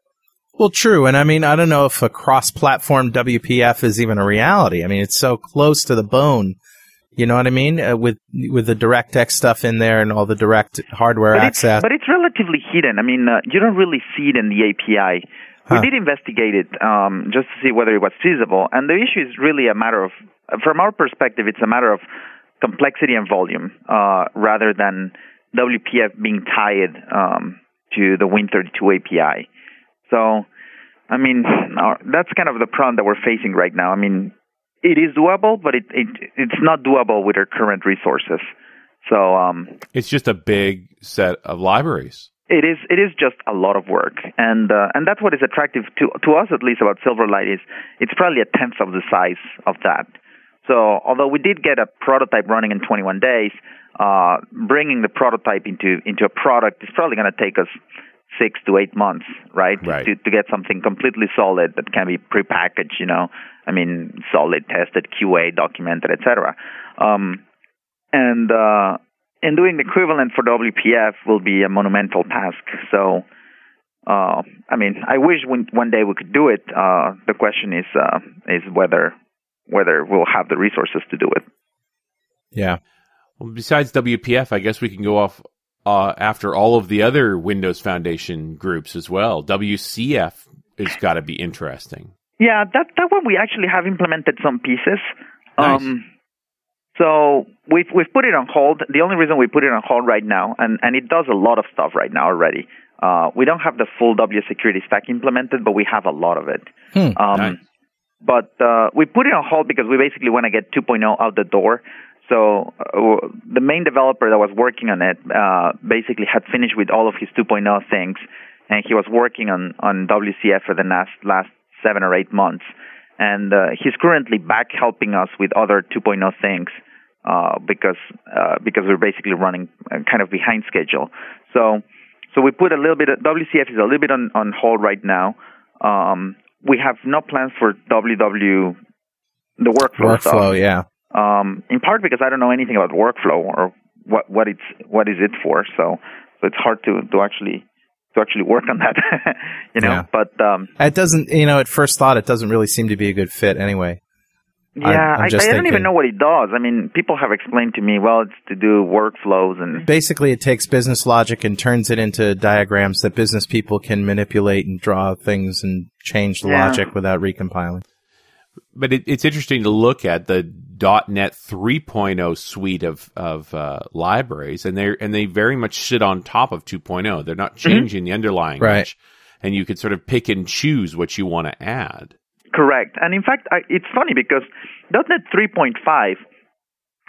Well, true, and I mean, I don't know if a cross-platform WPF is even a reality. I mean, it's so close to the bone. You know what I mean? Uh, with with the DirectX stuff in there and all the direct hardware but access. It's, but it's relatively hidden. I mean, uh, you don't really see it in the API. Huh. We did investigate it um, just to see whether it was feasible, and the issue is really a matter of, from our perspective, it's a matter of complexity and volume uh, rather than WPF being tied um, to the Win32 API. So, I mean, our, that's kind of the problem that we're facing right now. I mean, it is doable, but it, it it's not doable with our current resources. So, um, It's just a big set of libraries. It is it is just a lot of work, and uh, and that's what is attractive to to us at least about Silverlight is it's probably a tenth of the size of that. So although we did get a prototype running in 21 days, uh, bringing the prototype into into a product is probably going to take us six to eight months, right? Right. To to get something completely solid that can be prepackaged, you know, I mean, solid, tested, QA, documented, etc. Um, and uh, and doing the equivalent for WPF will be a monumental task. So, uh, I mean, I wish one, one day we could do it. Uh, the question is uh, is whether whether we'll have the resources to do it. yeah. Well, besides WPF, I guess we can go off uh, after all of the other Windows Foundation groups as well. WCF has got to be interesting. Yeah, that that one we actually have implemented some pieces. Nice. Um, so we've we've put it on hold. The only reason we put it on hold right now, and and it does a lot of stuff right now already. Uh, we don't have the full W security stack implemented, but we have a lot of it. Hmm, um, nice. But uh, we put it on hold because we basically want to get 2.0 out the door. So uh, the main developer that was working on it uh, basically had finished with all of his 2.0 things, and he was working on on WCF for the last last seven or eight months. And uh, he's currently back helping us with other 2.0 things uh, because uh, because we're basically running uh, kind of behind schedule. So so we put a little bit of WCF is a little bit on, on hold right now. Um, we have no plans for WW the workflow, stuff. Workflow, yeah. Um, in part because I don't know anything about workflow or what what it's what is it for. So so it's hard to to actually to actually work on that. <laughs> you know, Yeah. but um, It doesn't, you know, at first thought, it doesn't really seem to be a good fit anyway. I- yeah, I'm I, I don't thinking- even know what it does. I mean, people have explained to me, well, it's to do workflows and Basically, it takes business logic and turns it into diagrams that business people can manipulate and draw things and change the Yeah. logic without recompiling. But it, it's interesting to look at the .NET 3.0 suite of of uh, libraries, and they and they very much sit on top of 2.0. They're not changing the underlying Right. much, and you could sort of pick and choose what you want to add. Correct. And in fact, I, it's funny because .NET 3.5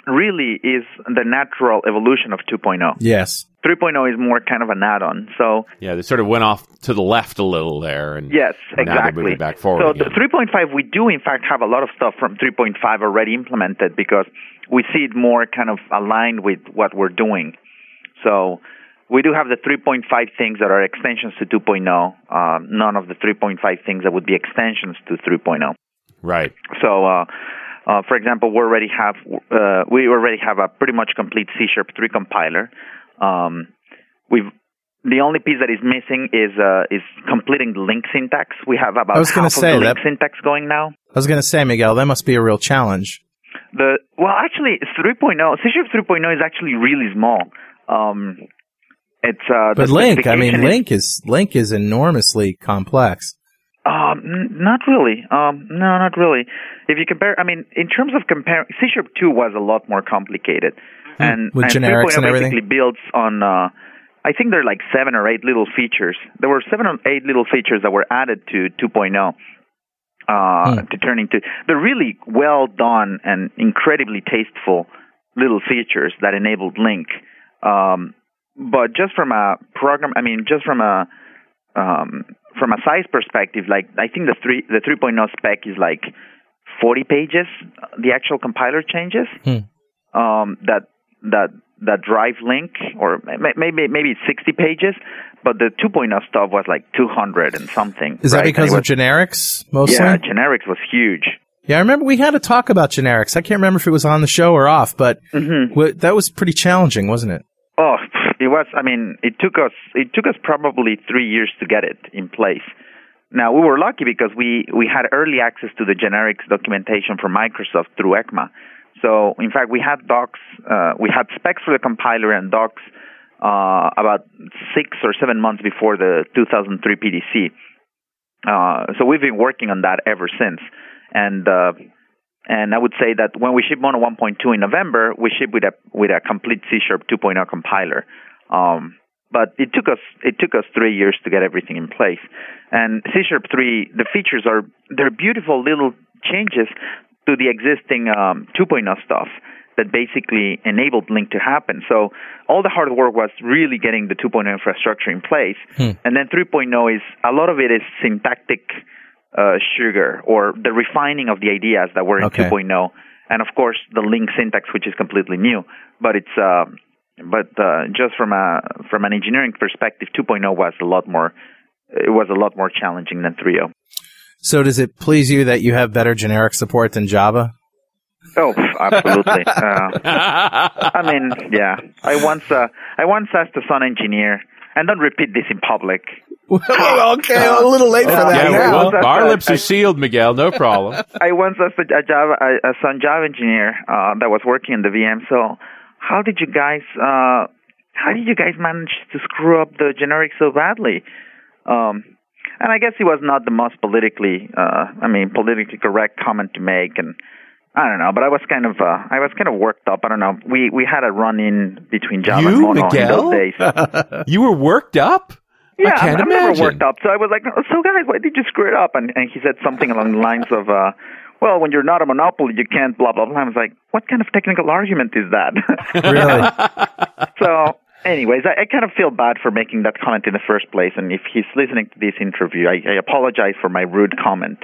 really is the natural evolution of 2.0. Yes. 3.0 is more kind of an add-on. So Yeah, they sort of went off to the left a little there, and yes, exactly. moving back forward. so again. the 3.5, we do in fact have a lot of stuff from 3.5 already implemented because we see it more kind of aligned with what we're doing. So we do have the 3.5 things that are extensions to 2.0. Uh, none of the 3.5 things that would be extensions to 3.0. right. So, uh, uh, for example, we already have uh, we already have a pretty much complete C Sharp 3 compiler. Um, we've the only piece that is missing is uh, is completing the LINQ syntax. We have about I was gonna half say of the LINQ that- syntax going now. I was going to say, Miguel, that must be a real challenge. The well, actually, 3.0 C Sharp 3.0 is actually really small. Um, it's uh, But the LINQ, I mean, LINQ is LINQ is enormously complex. Um, n- not really. Um, no, not really. If you compare, I mean, in terms of comparing, C Sharp 2 was a lot more complicated. And, Hmm. With and generics 3.0 and everything? basically builds on, uh, I think there are like seven or eight little features. There were seven or eight little features that were added to 2.0 uh, Hmm. to turn into. They're really well done and incredibly tasteful little features that enabled LINQ. Um, but just from a program, I mean, just from a um, from a size perspective, like I think the three the 3.0 spec is like 40 pages. The actual compiler changes Hmm. um, that that that drive LINQ, or maybe maybe it's 60 pages, but the 2.0 stuff was like 200 and something. Is right? that because And of generics mostly? Yeah, generics was huge. Yeah, I remember we had a talk about generics. I can't remember if it was on the show or off, but hmm wa- that was pretty challenging, wasn't it? Oh, it was. I mean, it took us. It took us probably three years to get it in place. Now we were lucky because we we had early access to the generics documentation from Microsoft through ECMA. So in fact, we had docs. Uh, we had specs for the compiler and docs uh, about six or seven months before the 2003 PDC. Uh, so we've been working on that ever since. And uh, and I would say that when we ship Mono 1.2 in November, we ship with a with a complete C Sharp 2.0 compiler. Um, but it took us it took us three years to get everything in place. And C Sharp 3, the features are they're beautiful little changes to the existing um, 2.0 stuff that basically enabled LINQ to happen. So all the hard work was really getting the 2.0 infrastructure in place, and then 3.0 is a lot of it is syntactic uh, sugar or the refining of the ideas that were in Okay. 2.0, and of course the LINQ syntax, which is completely new. But it's um, but uh, just from a from an engineering perspective, 2.0 was a lot more it was a lot more challenging than 3.0. So does it please you that you have better generic support than Java? Oh, absolutely. <laughs> uh, I mean, yeah. I once uh, I once asked a Sun engineer, and don't repeat this in public. <laughs> okay, a little late for that. Yeah, yeah. well, That's our lips I- are sealed, Miguel. No problem. <laughs> I once asked a, a Java a, a Sun Java engineer uh, that was working in the VM. So, how did you guys uh, how did you guys manage to screw up the generic so badly? Um, and I guess it was not the most politically, uh, I mean, politically correct comment to make, and I don't know. But I was kind of, uh, I was kind of worked up. I don't know. We we had a run in between Java and You, Mono in Miguel? those days. <laughs> You were worked up. Yeah, I can't I'm, I'm never worked up. So I was like, "Oh, so guys, why did you screw it up? And, and he said something along the lines of, uh, well, when you're not a monopoly, you can't blah, blah, blah. I was like, what kind of technical argument is that? <laughs> Really? so, anyways, I, I kind of feel bad for making that comment in the first place. And if he's listening to this interview, I, I apologize for my rude comment.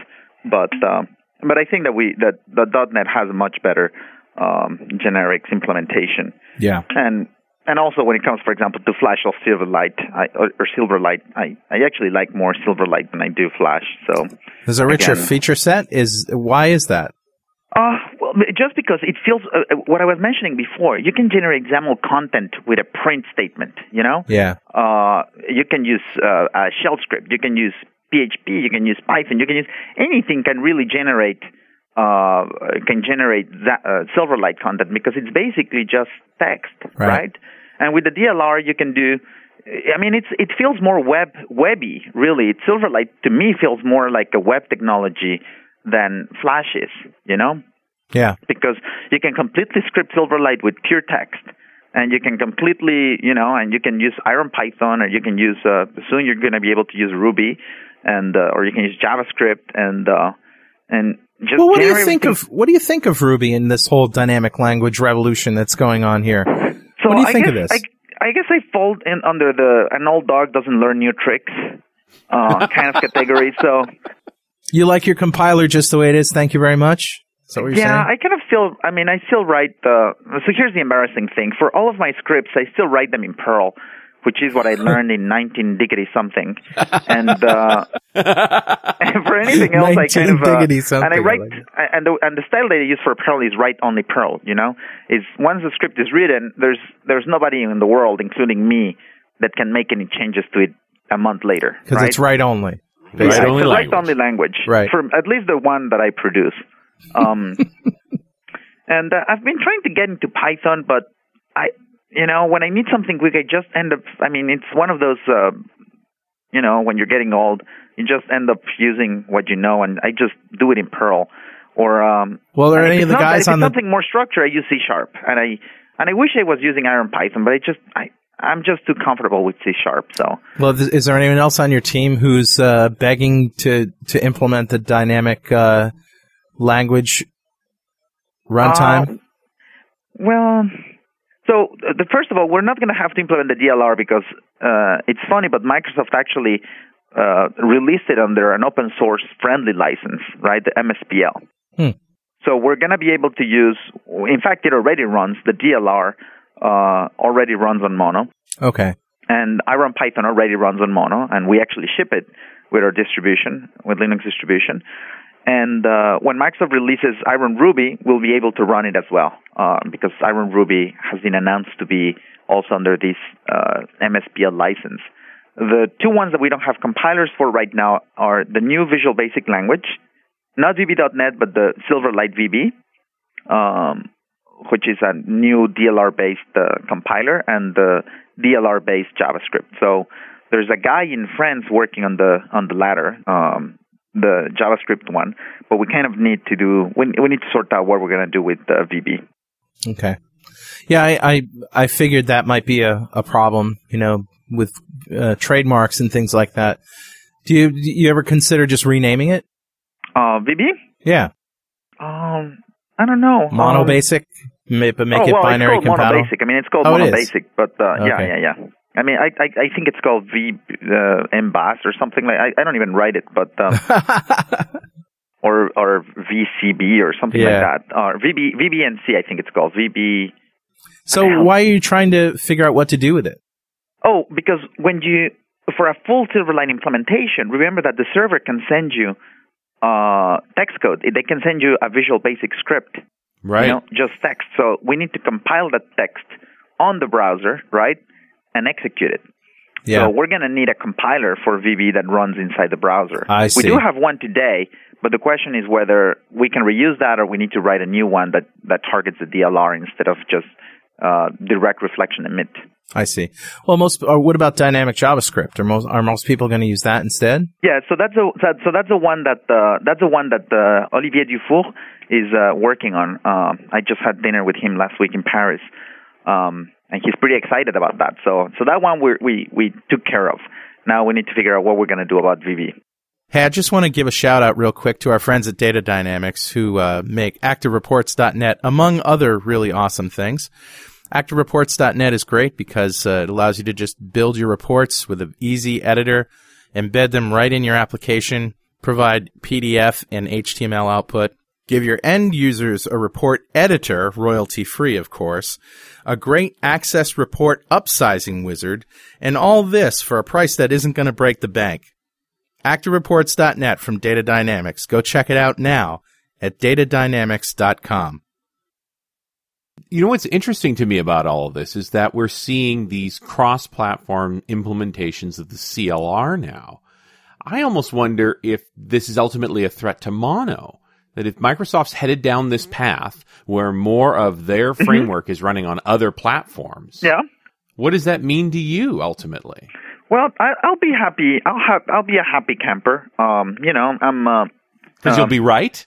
But, um, but I think that we, that the .NET has a much better, um, generics implementation yeah. and and also when it comes, for example, to Flash or Silverlight, I, or, or Silverlight, I, I actually like more Silverlight than I do Flash. So, There's a richer Again. feature set. Is why is that? uh, well, just because it feels uh, uh, what I was mentioning before, you can generate XAML content with a print statement. You know, Yeah. uh, you can use uh, a shell script, you can use PHP, you can use Python, you can use anything can really generate uh, can generate that, uh, Silverlight content because it's basically just text, Right. right? And with the DLR, you can do. I mean, it's it feels more web webby, really. It's Silverlight to me feels more like a web technology than Flash is, you know Yeah. because you can completely script Silverlight with pure text, and you can completely, you know, and you can use IronPython, or you can use uh, soon you're going to be able to use Ruby, and uh, or you can use JavaScript, and uh, and just Well, what do you think everything. of what do you think of Ruby in this whole dynamic language revolution that's going on here? So what do you I think guess, of this? I, I guess I fall in under the an old dog doesn't learn new tricks uh, <laughs> kind of category. So You like your compiler just the way it is? Thank you very much. That what you're yeah, saying? I kind of feel. I mean, I still write the. So here's the embarrassing thing: for all of my scripts, I still write them in Perl, which is what I learned in 19 diggity something. And uh, and <laughs> for anything else, I kind of uh, and I I write like and the and the style that I use for Perl is write only Perl. You know, is once the script is written, there's there's nobody in the world, including me, that can make any changes to it a month later. Because right? it's right only. Right Yeah, only it's language. write only language. Right. For at least the one that I produce. Um, <laughs> And uh, I've been trying to get into Python, but I, you know, when I need something quick, I just end up. I mean, it's one of those, uh, you know, when you're getting old, you just end up using what you know, and I just do it in Perl. Or um, Well, are any of the not- guys if on the something more structured, I use C sharp, and I and I wish I was using IronPython, but I just I I'm just too comfortable with C sharp. So Well, th- is there anyone else on your team who's uh, begging to to implement the dynamic uh, language runtime? Uh, well, so uh, the first of all, we're not going to have to implement the DLR because uh, it's funny, but Microsoft actually uh, released it under an open source friendly license, right? The MSPL. Hmm. So we're going to be able to use. In fact, it already runs the DLR. Uh, already runs on Mono, okay. and IronPython already runs on Mono, and we actually ship it with our distribution, with Linux distribution. And uh, when Microsoft releases IronRuby, we'll be able to run it as well uh, because IronRuby has been announced to be also under this uh, MSPL license. The two ones that we don't have compilers for right now are the new Visual Basic Language, not VB.NET, but the Silverlight VB, um, which is a new DLR-based uh, compiler, and the DLR-based JavaScript. So there's a guy in France working on the on the latter, um, the JavaScript one, but we kind of need to do we, we need to sort out what we're going to do with uh, VB. Okay. Yeah, I, I I figured that might be a, a problem, you know, with uh, trademarks and things like that. Do you do you ever consider just renaming it? Uh, VB? Yeah, Um, I don't know. mono Um, basic, but make oh, it well, binary it's called compatible. Mono Basic. I mean, it's called Oh, Mono is? Basic, but uh, yeah, yeah, yeah. I mean, I, I I think it's called V uh, or something like. I, I don't even write it, but um, <laughs> or or VCB or something Yeah. like that. Or VB VBNC, I think it's called VB. so why are you trying to figure out what to do with it? Oh, because when you for a full Silverlight implementation, remember that the server can send you uh, text code. They can send you a Visual Basic script. Right. You know, just text. So we need to compile that text on the browser, right, and execute it. Yeah. So we're going to need a compiler for VB that runs inside the browser. I see. We do have one today, but the question is whether we can reuse that or we need to write a new one that, that targets the DLR instead of just uh, direct reflection emit. I see. Well, most. Or what about dynamic JavaScript? Are most are most people going to use that instead? Yeah, so that's a that, so that's the one that uh, that's the one that uh, Olivier Dufour is uh, working on. Um, I just had dinner with him last week in Paris, um, and he's pretty excited about that. So so that one we we we took care of. Now we need to figure out what we're going to do about VB. Hey, I just want to give a shout out real quick to our friends at Data Dynamics who uh, make ActiveReports.net, among other really awesome things. ActiveReports.net is great because uh, it allows you to just build your reports with an easy editor, embed them right in your application, provide PDF and HTML output, give your end users a report editor, royalty free, of course, a great access report upsizing wizard, and all this for a price that isn't going to break the bank. ActiveReports.net from Data Dynamics. Go check it out now at datadynamics.com. You know what's interesting to me about all of this is that we're seeing these cross platform implementations of the CLR now. I almost wonder if this is ultimately a threat to mono. That if Microsoft's headed down this path where more of their framework is running on other platforms, Yeah. what does that mean to you ultimately? Well, I, I'll be happy. I'll have. I'll be a happy camper. Um, you know, I'm. Uh, Because Um, you'll be right.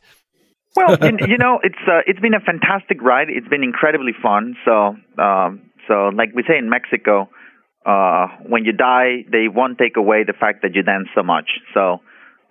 Well, you, <laughs> you know, it's uh, it's been a fantastic ride. It's been incredibly fun. So, um, so like we say in Mexico, uh, when you die, they won't take away the fact that you dance so much. So,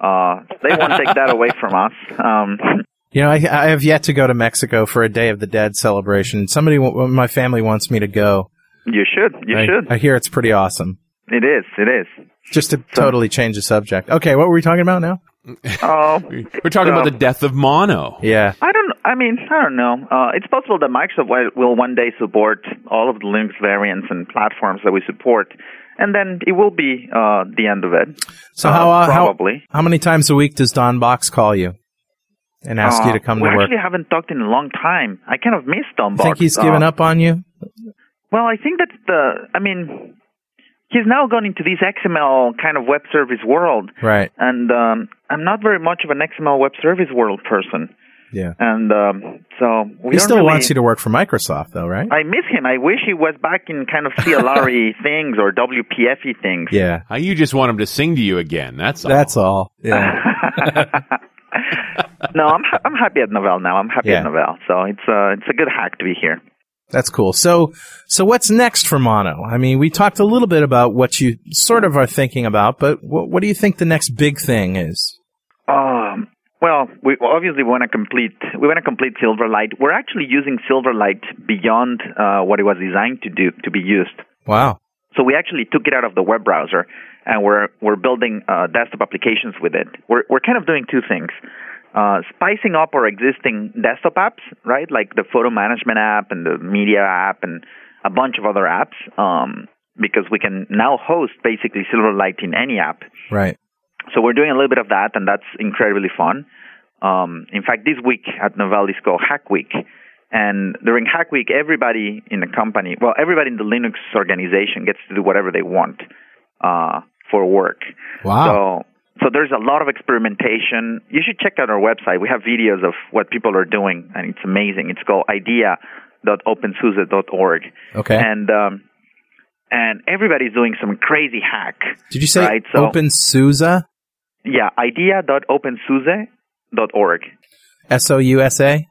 uh, they won't take that away from us. Um, <laughs> You know, I, I have yet to go to Mexico for a Day of the Dead celebration. Somebody, w- my family wants me to go. you should. You I, should. I hear it's pretty awesome. it is. It is. Just to totally change the subject. Okay, what were we talking about now? <laughs> Oh, We're talking about the death of mono. Yeah. I don't. I mean, I don't know. Uh, it's possible that Microsoft will- will one day support all of the Linux variants and platforms that we support, and then it will be uh, the end of it. So Uh, how, uh, how probably. how many times a week does Don Box call you and ask you Uh, to come to work? We actually haven't talked in a long time. I kind of missed Don You think Box. he's given Uh, up on you? Well, I think that's the. I mean, he's now gone into this XML kind of web service world, Right. and um, I'm not very much of an XML web service world person. Yeah. And um, so we He don't still really, wants you to work for Microsoft, though, right? I miss him. I wish he was back in kind of CLR <laughs> things or WPF things. yeah. Uh, you just want him to sing to you again. That's all. That's all. Yeah. <laughs> no, I'm ha- I'm happy at Novell now. I'm happy Yeah. at Novell. So it's uh it's a good hack to be here. That's cool. So, so what's next for Mono? I mean, we talked a little bit about what you sort of are thinking about, but what, what do you think the next big thing is? Um, well, we obviously want to complete. We want to complete Silverlight. We're actually using Silverlight beyond uh, what it was designed to do to be used. Wow. So we actually took it out of the web browser, and we're we're building uh, desktop applications with it. We're we're kind of doing two things: uh, spicing up our existing desktop apps, right, like the photo management app and the media app and a bunch of other apps, um, because we can now host basically Silverlight in any app. Right. So we're doing a little bit of that, and that's incredibly fun. Um, in fact, this week at Novell is called Hack Week. And during Hack Week, everybody in the company, well, everybody in the Linux organization gets to do whatever they want uh, for work. Wow. So, so there's a lot of experimentation. You should check out our website. We have videos of what people are doing, and it's amazing. It's called idea.opensuse.org. okay. And um, and everybody's doing some crazy hack. Did you say right, so- OpenSUSE? Yeah, idea.opensuse.org. S O U S A?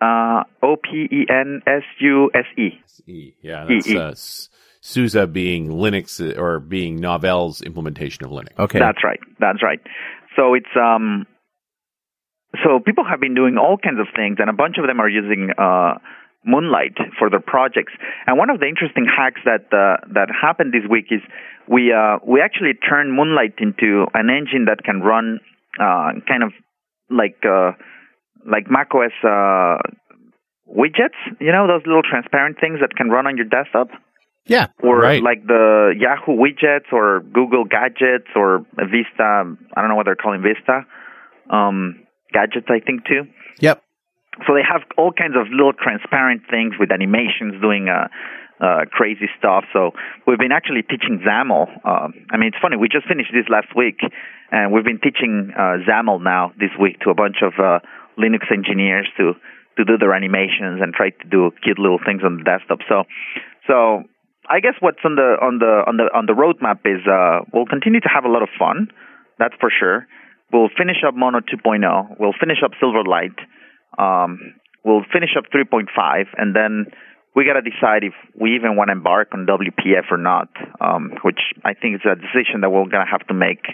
Uh, O P E N S U S E. E. Yeah, that's E. uh, SUSE being Linux or being Novell's implementation of Linux. Okay. That's right. That's right. So it's um. So people have been doing all kinds of things, and a bunch of them are using uh, Moonlight for their projects. And one of the interesting hacks that uh, that happened this week is we uh, we actually turned Moonlight into an engine that can run uh, kind of like uh, like macOS uh, widgets. You know those little transparent things that can run on your desktop yeah. or Right. like the Yahoo widgets or Google gadgets or Vista. I don't know what they're calling Vista um, gadgets. I think too. Yep. So they have all kinds of little transparent things with animations doing uh, uh, crazy stuff. So we've been actually teaching XAML. Uh, I mean, it's funny. We just finished this last week, and we've been teaching uh, XAML now this week to a bunch of uh, Linux engineers to to do their animations and try to do cute little things on the desktop. So, so I guess what's on the on the on the on the roadmap is uh, we'll continue to have a lot of fun. That's for sure. We'll finish up Mono 2.0. We'll finish up Silverlight. Um, we'll finish up 3.5, and then we got to decide if we even want to embark on WPF or not. Um, which I think is a decision that we're gonna have to make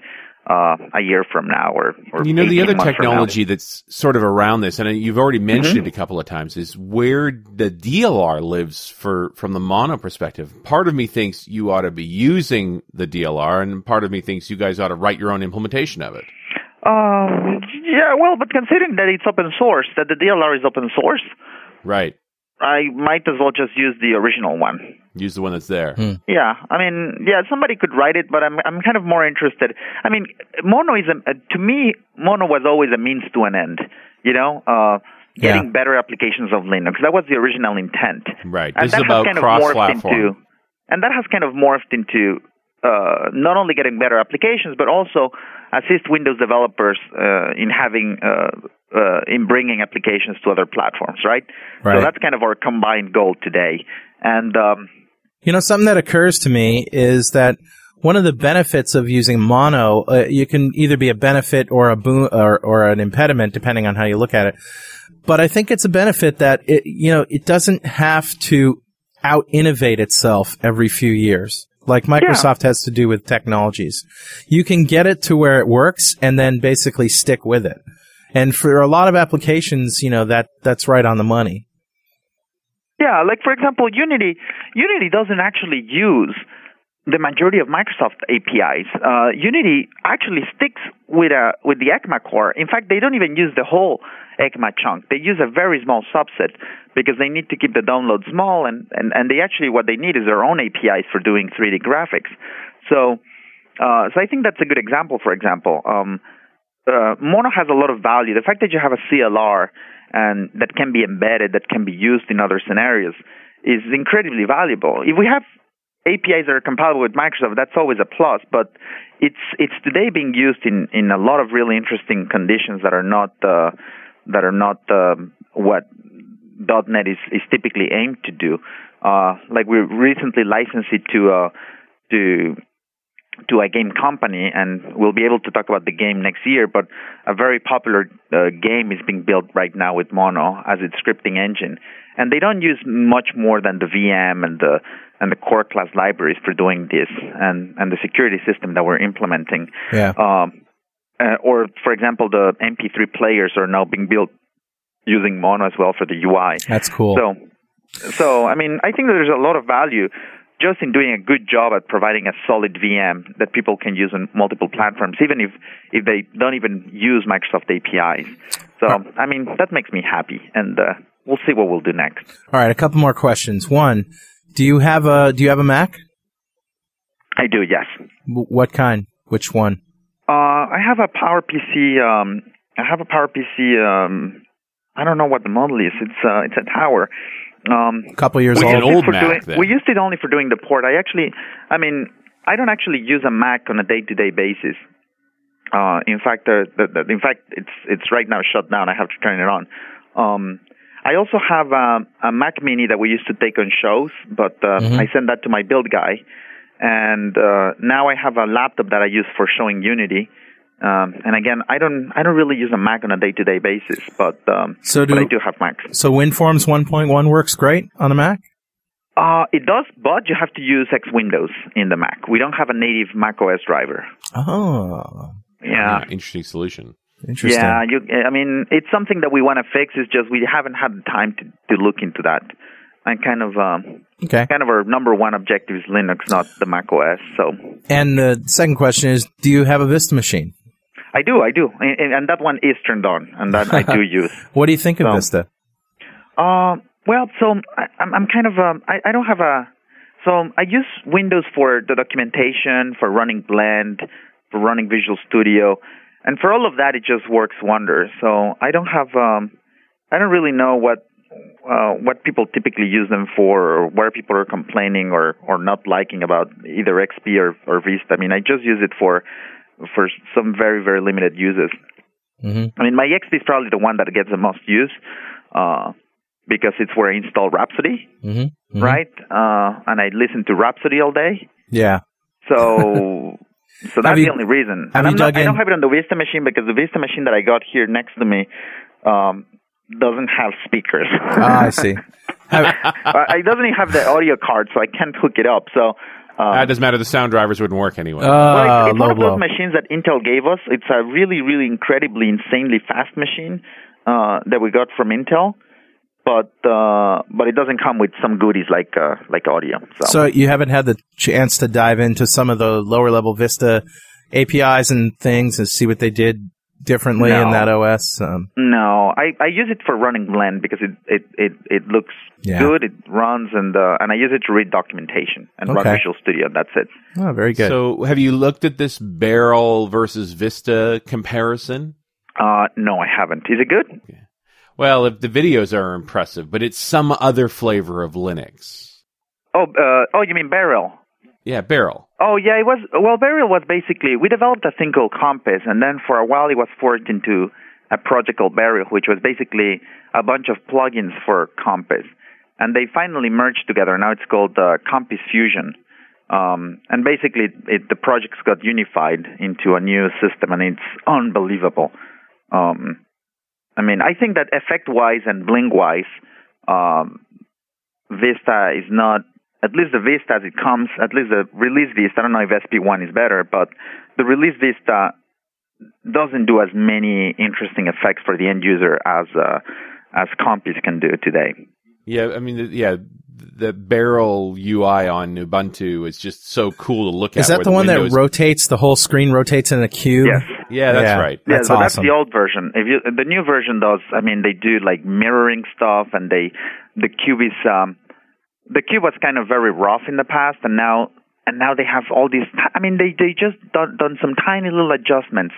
uh, a year from now, or, or You know, the other months from now. technology that's sort of around this, and you've already mentioned Mm-hmm. it a couple of times, is where the DLR lives for from the mono perspective. Part of me thinks you ought to be using the DLR, and part of me thinks you guys ought to write your own implementation of it. Um, yeah, well, but considering that it's open source, that the DLR is open source, Right. I might as well just use the original one. Use the one that's there. Yeah, I mean, yeah, somebody could write it, but I'm I'm kind of more interested. I mean, Mono is a, to me, Mono was always a means to an end. You know, uh, getting Yeah. better applications of Linux. That was the original intent. Right. And This that is about has kind of morphed cross-platform. into, and that has kind of morphed into uh, not only getting better applications, but also assist Windows developers uh, in having uh, uh, in bringing applications to other platforms. Right. Right. So that's kind of our combined goal today. And um, You know, something that occurs to me is that one of the benefits of using mono, uh, you can either be a benefit or a boon or, or an impediment, depending on how you look at it. But I think it's a benefit that it, you know, it doesn't have to out innovate itself every few years. Like Microsoft has to do with technologies. You can get it to where it works and then basically stick with it. And for a lot of applications, you know, that, that's right on the money. Yeah, like for example, Unity. Unity doesn't actually use the majority of Microsoft APIs. Uh, Unity actually sticks with a with the ECMA core. In fact, they don't even use the whole ECMA chunk. They use a very small subset because they need to keep the download small, and and and they actually what they need is their own APIs for doing 3D graphics. So, uh, so I think that's a good example. For example, um, uh, Mono has a lot of value. The fact that you have a CLR and that can be embedded, that can be used in other scenarios, is incredibly valuable. If we have APIs that are compatible with Microsoft, that's always a plus. But it's it's today being used in in a lot of really interesting conditions that are not uh, that are not um, what .NET is, is typically aimed to do. Uh, like we recently licensed it to uh, to to a game company, and we'll be able to talk about the game next year. But a very popular uh, game is being built right now with Mono as its scripting engine, and they don't use much more than the VM and the and the core class libraries for doing this, and and the security system that we're implementing. Yeah. Um, uh, or, for example, the MP3 players are now being built using Mono as well for the UI. That's cool. So, so I mean, I think that there's a lot of value just in doing a good job at providing a solid VM that people can use on multiple platforms, even if if they don't even use Microsoft APIs. So, I mean, that makes me happy, and uh, we'll see what we'll do next. All right, a couple more questions. One, do you have a do you have a Mac? I do, yes. W- what kind? Which one? Uh, I have a Power PC. Um, I have a Power PC. Um, I don't know what the model is. It's uh, it's a tower. Um, A couple years old. old Mac, doing, then. We used it only for doing the port. I actually, I mean, I don't actually use a Mac on a day-to-day basis. Uh, in fact, the, the, the, in fact, it's it's right now shut down. I have to turn it on. Um, I also have a, a Mac Mini that we used to take on shows, but uh, I sent that to my build guy, and uh, now I have a laptop that I use for showing Unity. Um, and again, I don't I don't really use a Mac on a day-to-day basis, but um, So do- but I do have Macs. So WinForms 1.1 works great on a Mac. Uh, it does, but you have to use X Windows in the Mac. We don't have a native Mac OS driver. Oh, Yeah. Interesting solution. interesting. Yeah, you, I mean, it's something that we want to fix. It's just we haven't had the time to, to look into that. And kind of, um, Okay. kind of our number one objective is Linux, not the Mac OS. So And the second question is, do you have a Vista machine? I do, I do, and, and that one is turned on, and that I do <laughs> use. What do you think of So- Vista? Uh, well, so I, I'm, I'm kind of um, I, I don't have a so I use Windows for the documentation, for running Blend, for running Visual Studio, and for all of that, it just works wonders. So I don't have um, I don't really know what uh, what people typically use them for, or where people are complaining or or not liking about either XP or or Vista. I mean, I just use it for for some very very limited uses. hmm I mean, my XP is probably the one that gets the most use uh, because it's where I install Rhapsody, hmm right? Uh, and I listen to Rhapsody all day. Yeah. So, <laughs> so that's you- the only reason. And I'm not, I don't have it on the Vista machine because the Vista machine that I got here next to me um, doesn't have speakers. Ah, I see. <laughs> Uh, it doesn't even have the audio card, so I can't hook it up. So. Um, That doesn't matter. The sound drivers wouldn't work anyway. well, uh, it's, it's one low of those machines that Intel gave us. It's a really, really incredibly, insanely fast machine uh, that we got from Intel, but uh, but it doesn't come with some goodies like uh, like audio. So, So you haven't had the chance to dive into some of the lower level Vista APIs and things and see what they did differently in that OS. Um, no, I, I use it for running Blend because it it it, it looks Yeah. good. It runs and uh, and I use it to read documentation and run Visual Studio. That's it. oh, very good. So, have you looked at this Beryl versus Vista comparison? Uh, no, I haven't. Is it good? Well, if the videos are impressive, but it's some other flavor of Linux. Oh, uh, oh, you mean Beryl? Yeah, Beryl. Oh yeah, it was. Well, Beryl was basically we developed a thing called Compiz, and then for a while it was forked into a project called Beryl, which was basically a bunch of plugins for Compiz, and they finally merged together. Now it's called uh, Compiz Fusion, um, and basically it, the projects got unified into a new system, and it's unbelievable. Um, I mean, I think that effect-wise and bling-wise, um, Vista is not at least the Vista as it comes, at least the release Vista. I don't know if SP1 is better, but the release Vista doesn't do as many interesting effects for the end user as uh, as Compiz can do today. Yeah, I mean, the, yeah, the Beryl UI on Ubuntu is just so cool to look at. Is that where the one windows- that rotates the whole screen rotates in a cube? Yes. Yeah, that's Yeah. right. Yeah, That's so awesome. that's the old version. If you the new version does, I mean, they do like mirroring stuff, and they the cube is um, the cube was kind of very rough in the past, and now and now they have all these. I mean, they they just done, done some tiny little adjustments,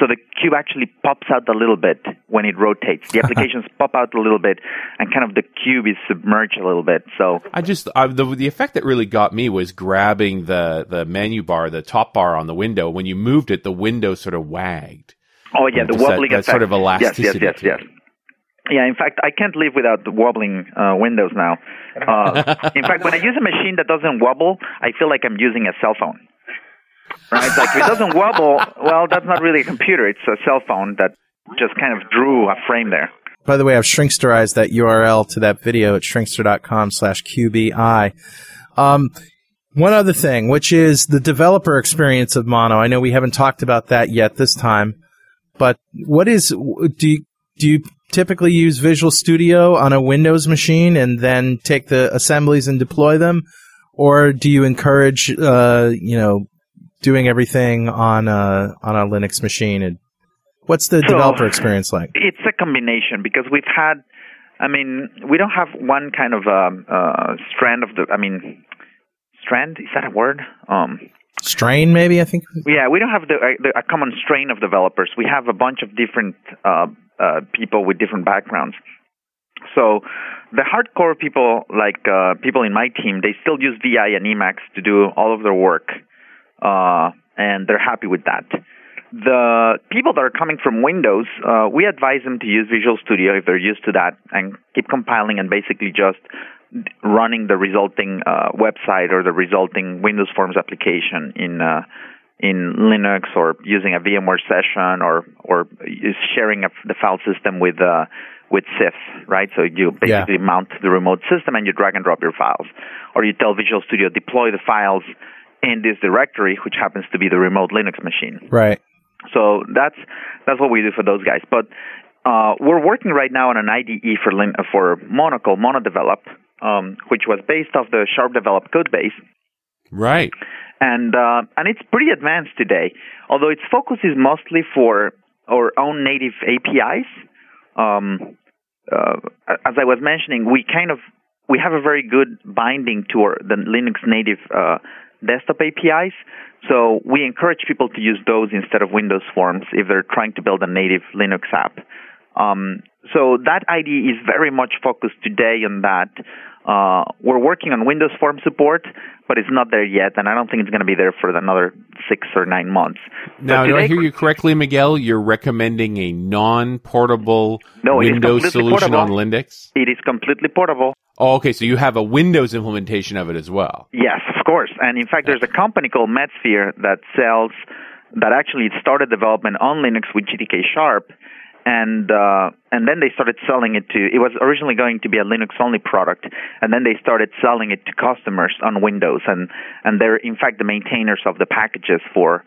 so the cube actually pops out a little bit when it rotates. The <laughs> applications pop out a little bit, and kind of the cube is submerged a little bit. So I just I, the the effect that really got me was grabbing the the menu bar, the top bar on the window. When you moved it, the window sort of wagged. Oh yeah, the Just that- wobbling that effect. sort of Yes, yes, elasticity yes, yes. It. Yeah, in fact, I can't live without the wobbling uh, windows now. <laughs> Uh, in fact, when I use a machine that doesn't wobble, I feel like I'm using a cell phone. Right? Like if it doesn't wobble, well, that's not really a computer. It's a cell phone that just kind of drew a frame there. By the way, I've shrinksterized that URL to that video at shrinkster.com slash QBI. Um, one other thing, which is the developer experience of Mono. I know we haven't talked about that yet this time, but what is, do you, do you typically use Visual Studio on a Windows machine and then take the assemblies and deploy them? Or do you encourage, uh, you know, doing everything on a, on a Linux machine and What's the So- developer experience like? It's a combination because we've had, I mean, we don't have one kind of um, uh, strand of the, I mean, strand is that a word? Um, Strain, maybe I think. Yeah, we don't have the, uh, the a common strain of developers. We have a bunch of different uh, uh, people with different backgrounds. So the hardcore people, like uh, people in my team, they still use VI and Emacs to do all of their work, uh, and they're happy with that. The people that are coming from Windows, we advise them to use Visual Studio if they're used to that, and keep compiling and basically just running the resulting uh, website or the resulting Windows Forms application in uh, in Linux or using a VMware session or or sharing a, the file system with uh, with CIF, right? So you basically mount the remote system and you drag and drop your files, or you tell Visual Studio deploy the files in this directory, which happens to be the remote Linux machine. Right. So that's that's what we do for those guys. But uh, we're working right now on an IDE for Lin- for Mono MonoDevelop, um, which was based off the Sharp Develop code base, Right. and uh, and it's pretty advanced today. Although its focus is mostly for our own native APIs. Um, uh, as I was mentioning, we kind of we have a very good binding to our, the Linux native uh, desktop APIs. So we encourage people to use those instead of Windows Forms if they're trying to build a native Linux app. Um, so that IDE is very much focused today on that. Uh, we're working on Windows Form support, but it's not there yet, and I don't think it's going to be there for another six or nine months. Now, But do I hear you correctly, Miguel? You're recommending a non-portable No, Windows solution on. Linux? It is completely portable. Oh, okay. So you have a Windows implementation of it as well. Yes, of course. And in fact, there's a company called Medsphere that sells, that actually started development on Linux with GTK Sharp. And uh, and then they started selling it to. It was originally going to be a Linux only product, and then they started selling it to customers on Windows. And and they're in fact the maintainers of the packages for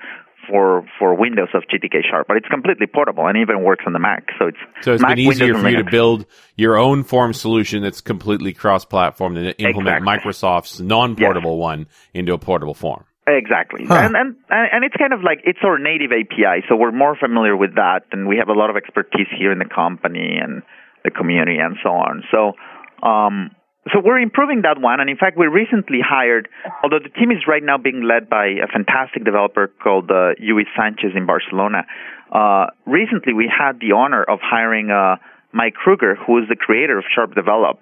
for for Windows of GTK Sharp. But it's completely portable and even works on the Mac. So it's So it's Mac, been easier Windows, for you to build your own form solution that's completely cross-platform than to implement Exactly. Microsoft's non-portable one into a portable form. Exactly, Huh. and, and and it's kind of like it's our native API, so we're more familiar with that, and we have a lot of expertise here in the company and the community and so on. So, um, so we're improving that one, and in fact, we recently hired. Although the team is right now being led by a fantastic developer called uh, Lluis Sanchez in Barcelona. Uh, recently, we had the honor of hiring uh, Mike Kruger, who is the creator of Sharp Develop.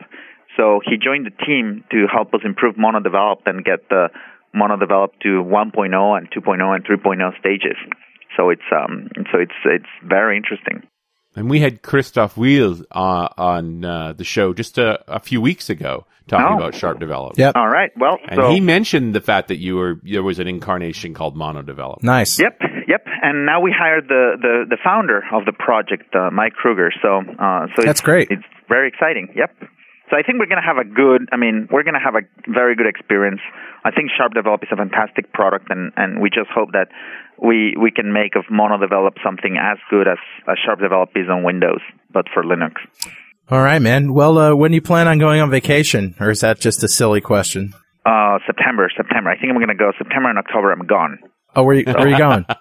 So he joined the team to help us improve Mono Develop and get the Mono Develop to 1.0 and 2.0 and 3.0 stages. So it's um so it's it's very interesting. And we had Christoph Wille uh, on uh, the show just a, a few weeks ago talking Oh. about Sharp Develop. Yep. All right. Well, And so he mentioned the fact that you were there was an incarnation called Mono Develop. Nice. Yep, yep. And now we hired the the, the founder of the project, uh, Mike Kruger. So uh, so That's it's, great. It's very exciting. Yep. So I think we're going to have a good. I mean, we're going to have a very good experience. I think Sharp Develop is a fantastic product, and and we just hope that we we can make of Mono Develop something as good as, as Sharp Develop is on Windows, but for Linux. All right, man. Well, uh, when do you plan on going on vacation, or is that just a silly question? Uh, September, September. I think I'm going to go September and October. I'm gone. Oh, where you, where are you going? <laughs>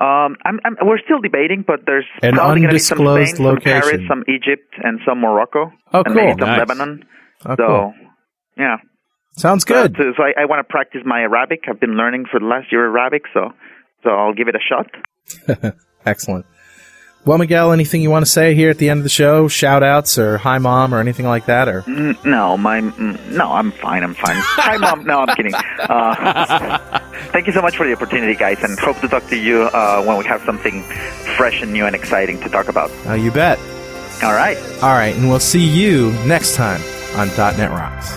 Um, I'm, I'm, we're still debating, but there's An probably going to be some undisclosed Spain, some Paris, some Egypt, and some Morocco. Oh, and maybe some Nice. Lebanon. Oh, so, cool. yeah. Sounds good. So, so I, I want to practice my Arabic. I've been learning for the last year Arabic, so so I'll give it a shot. <laughs> Excellent. Well, Miguel, anything you want to say here at the end of the show? Shout outs or hi, mom, or anything like that? Or Mm, No, my mm, no, I'm fine. I'm fine. <laughs> Hi, mom. No, I'm kidding. Uh, <laughs> thank you so much for the opportunity, guys, and hope to talk to you uh, when we have something fresh and new and exciting to talk about. uh, you bet. All right. All right, and we'll see you next time on .NET Rocks.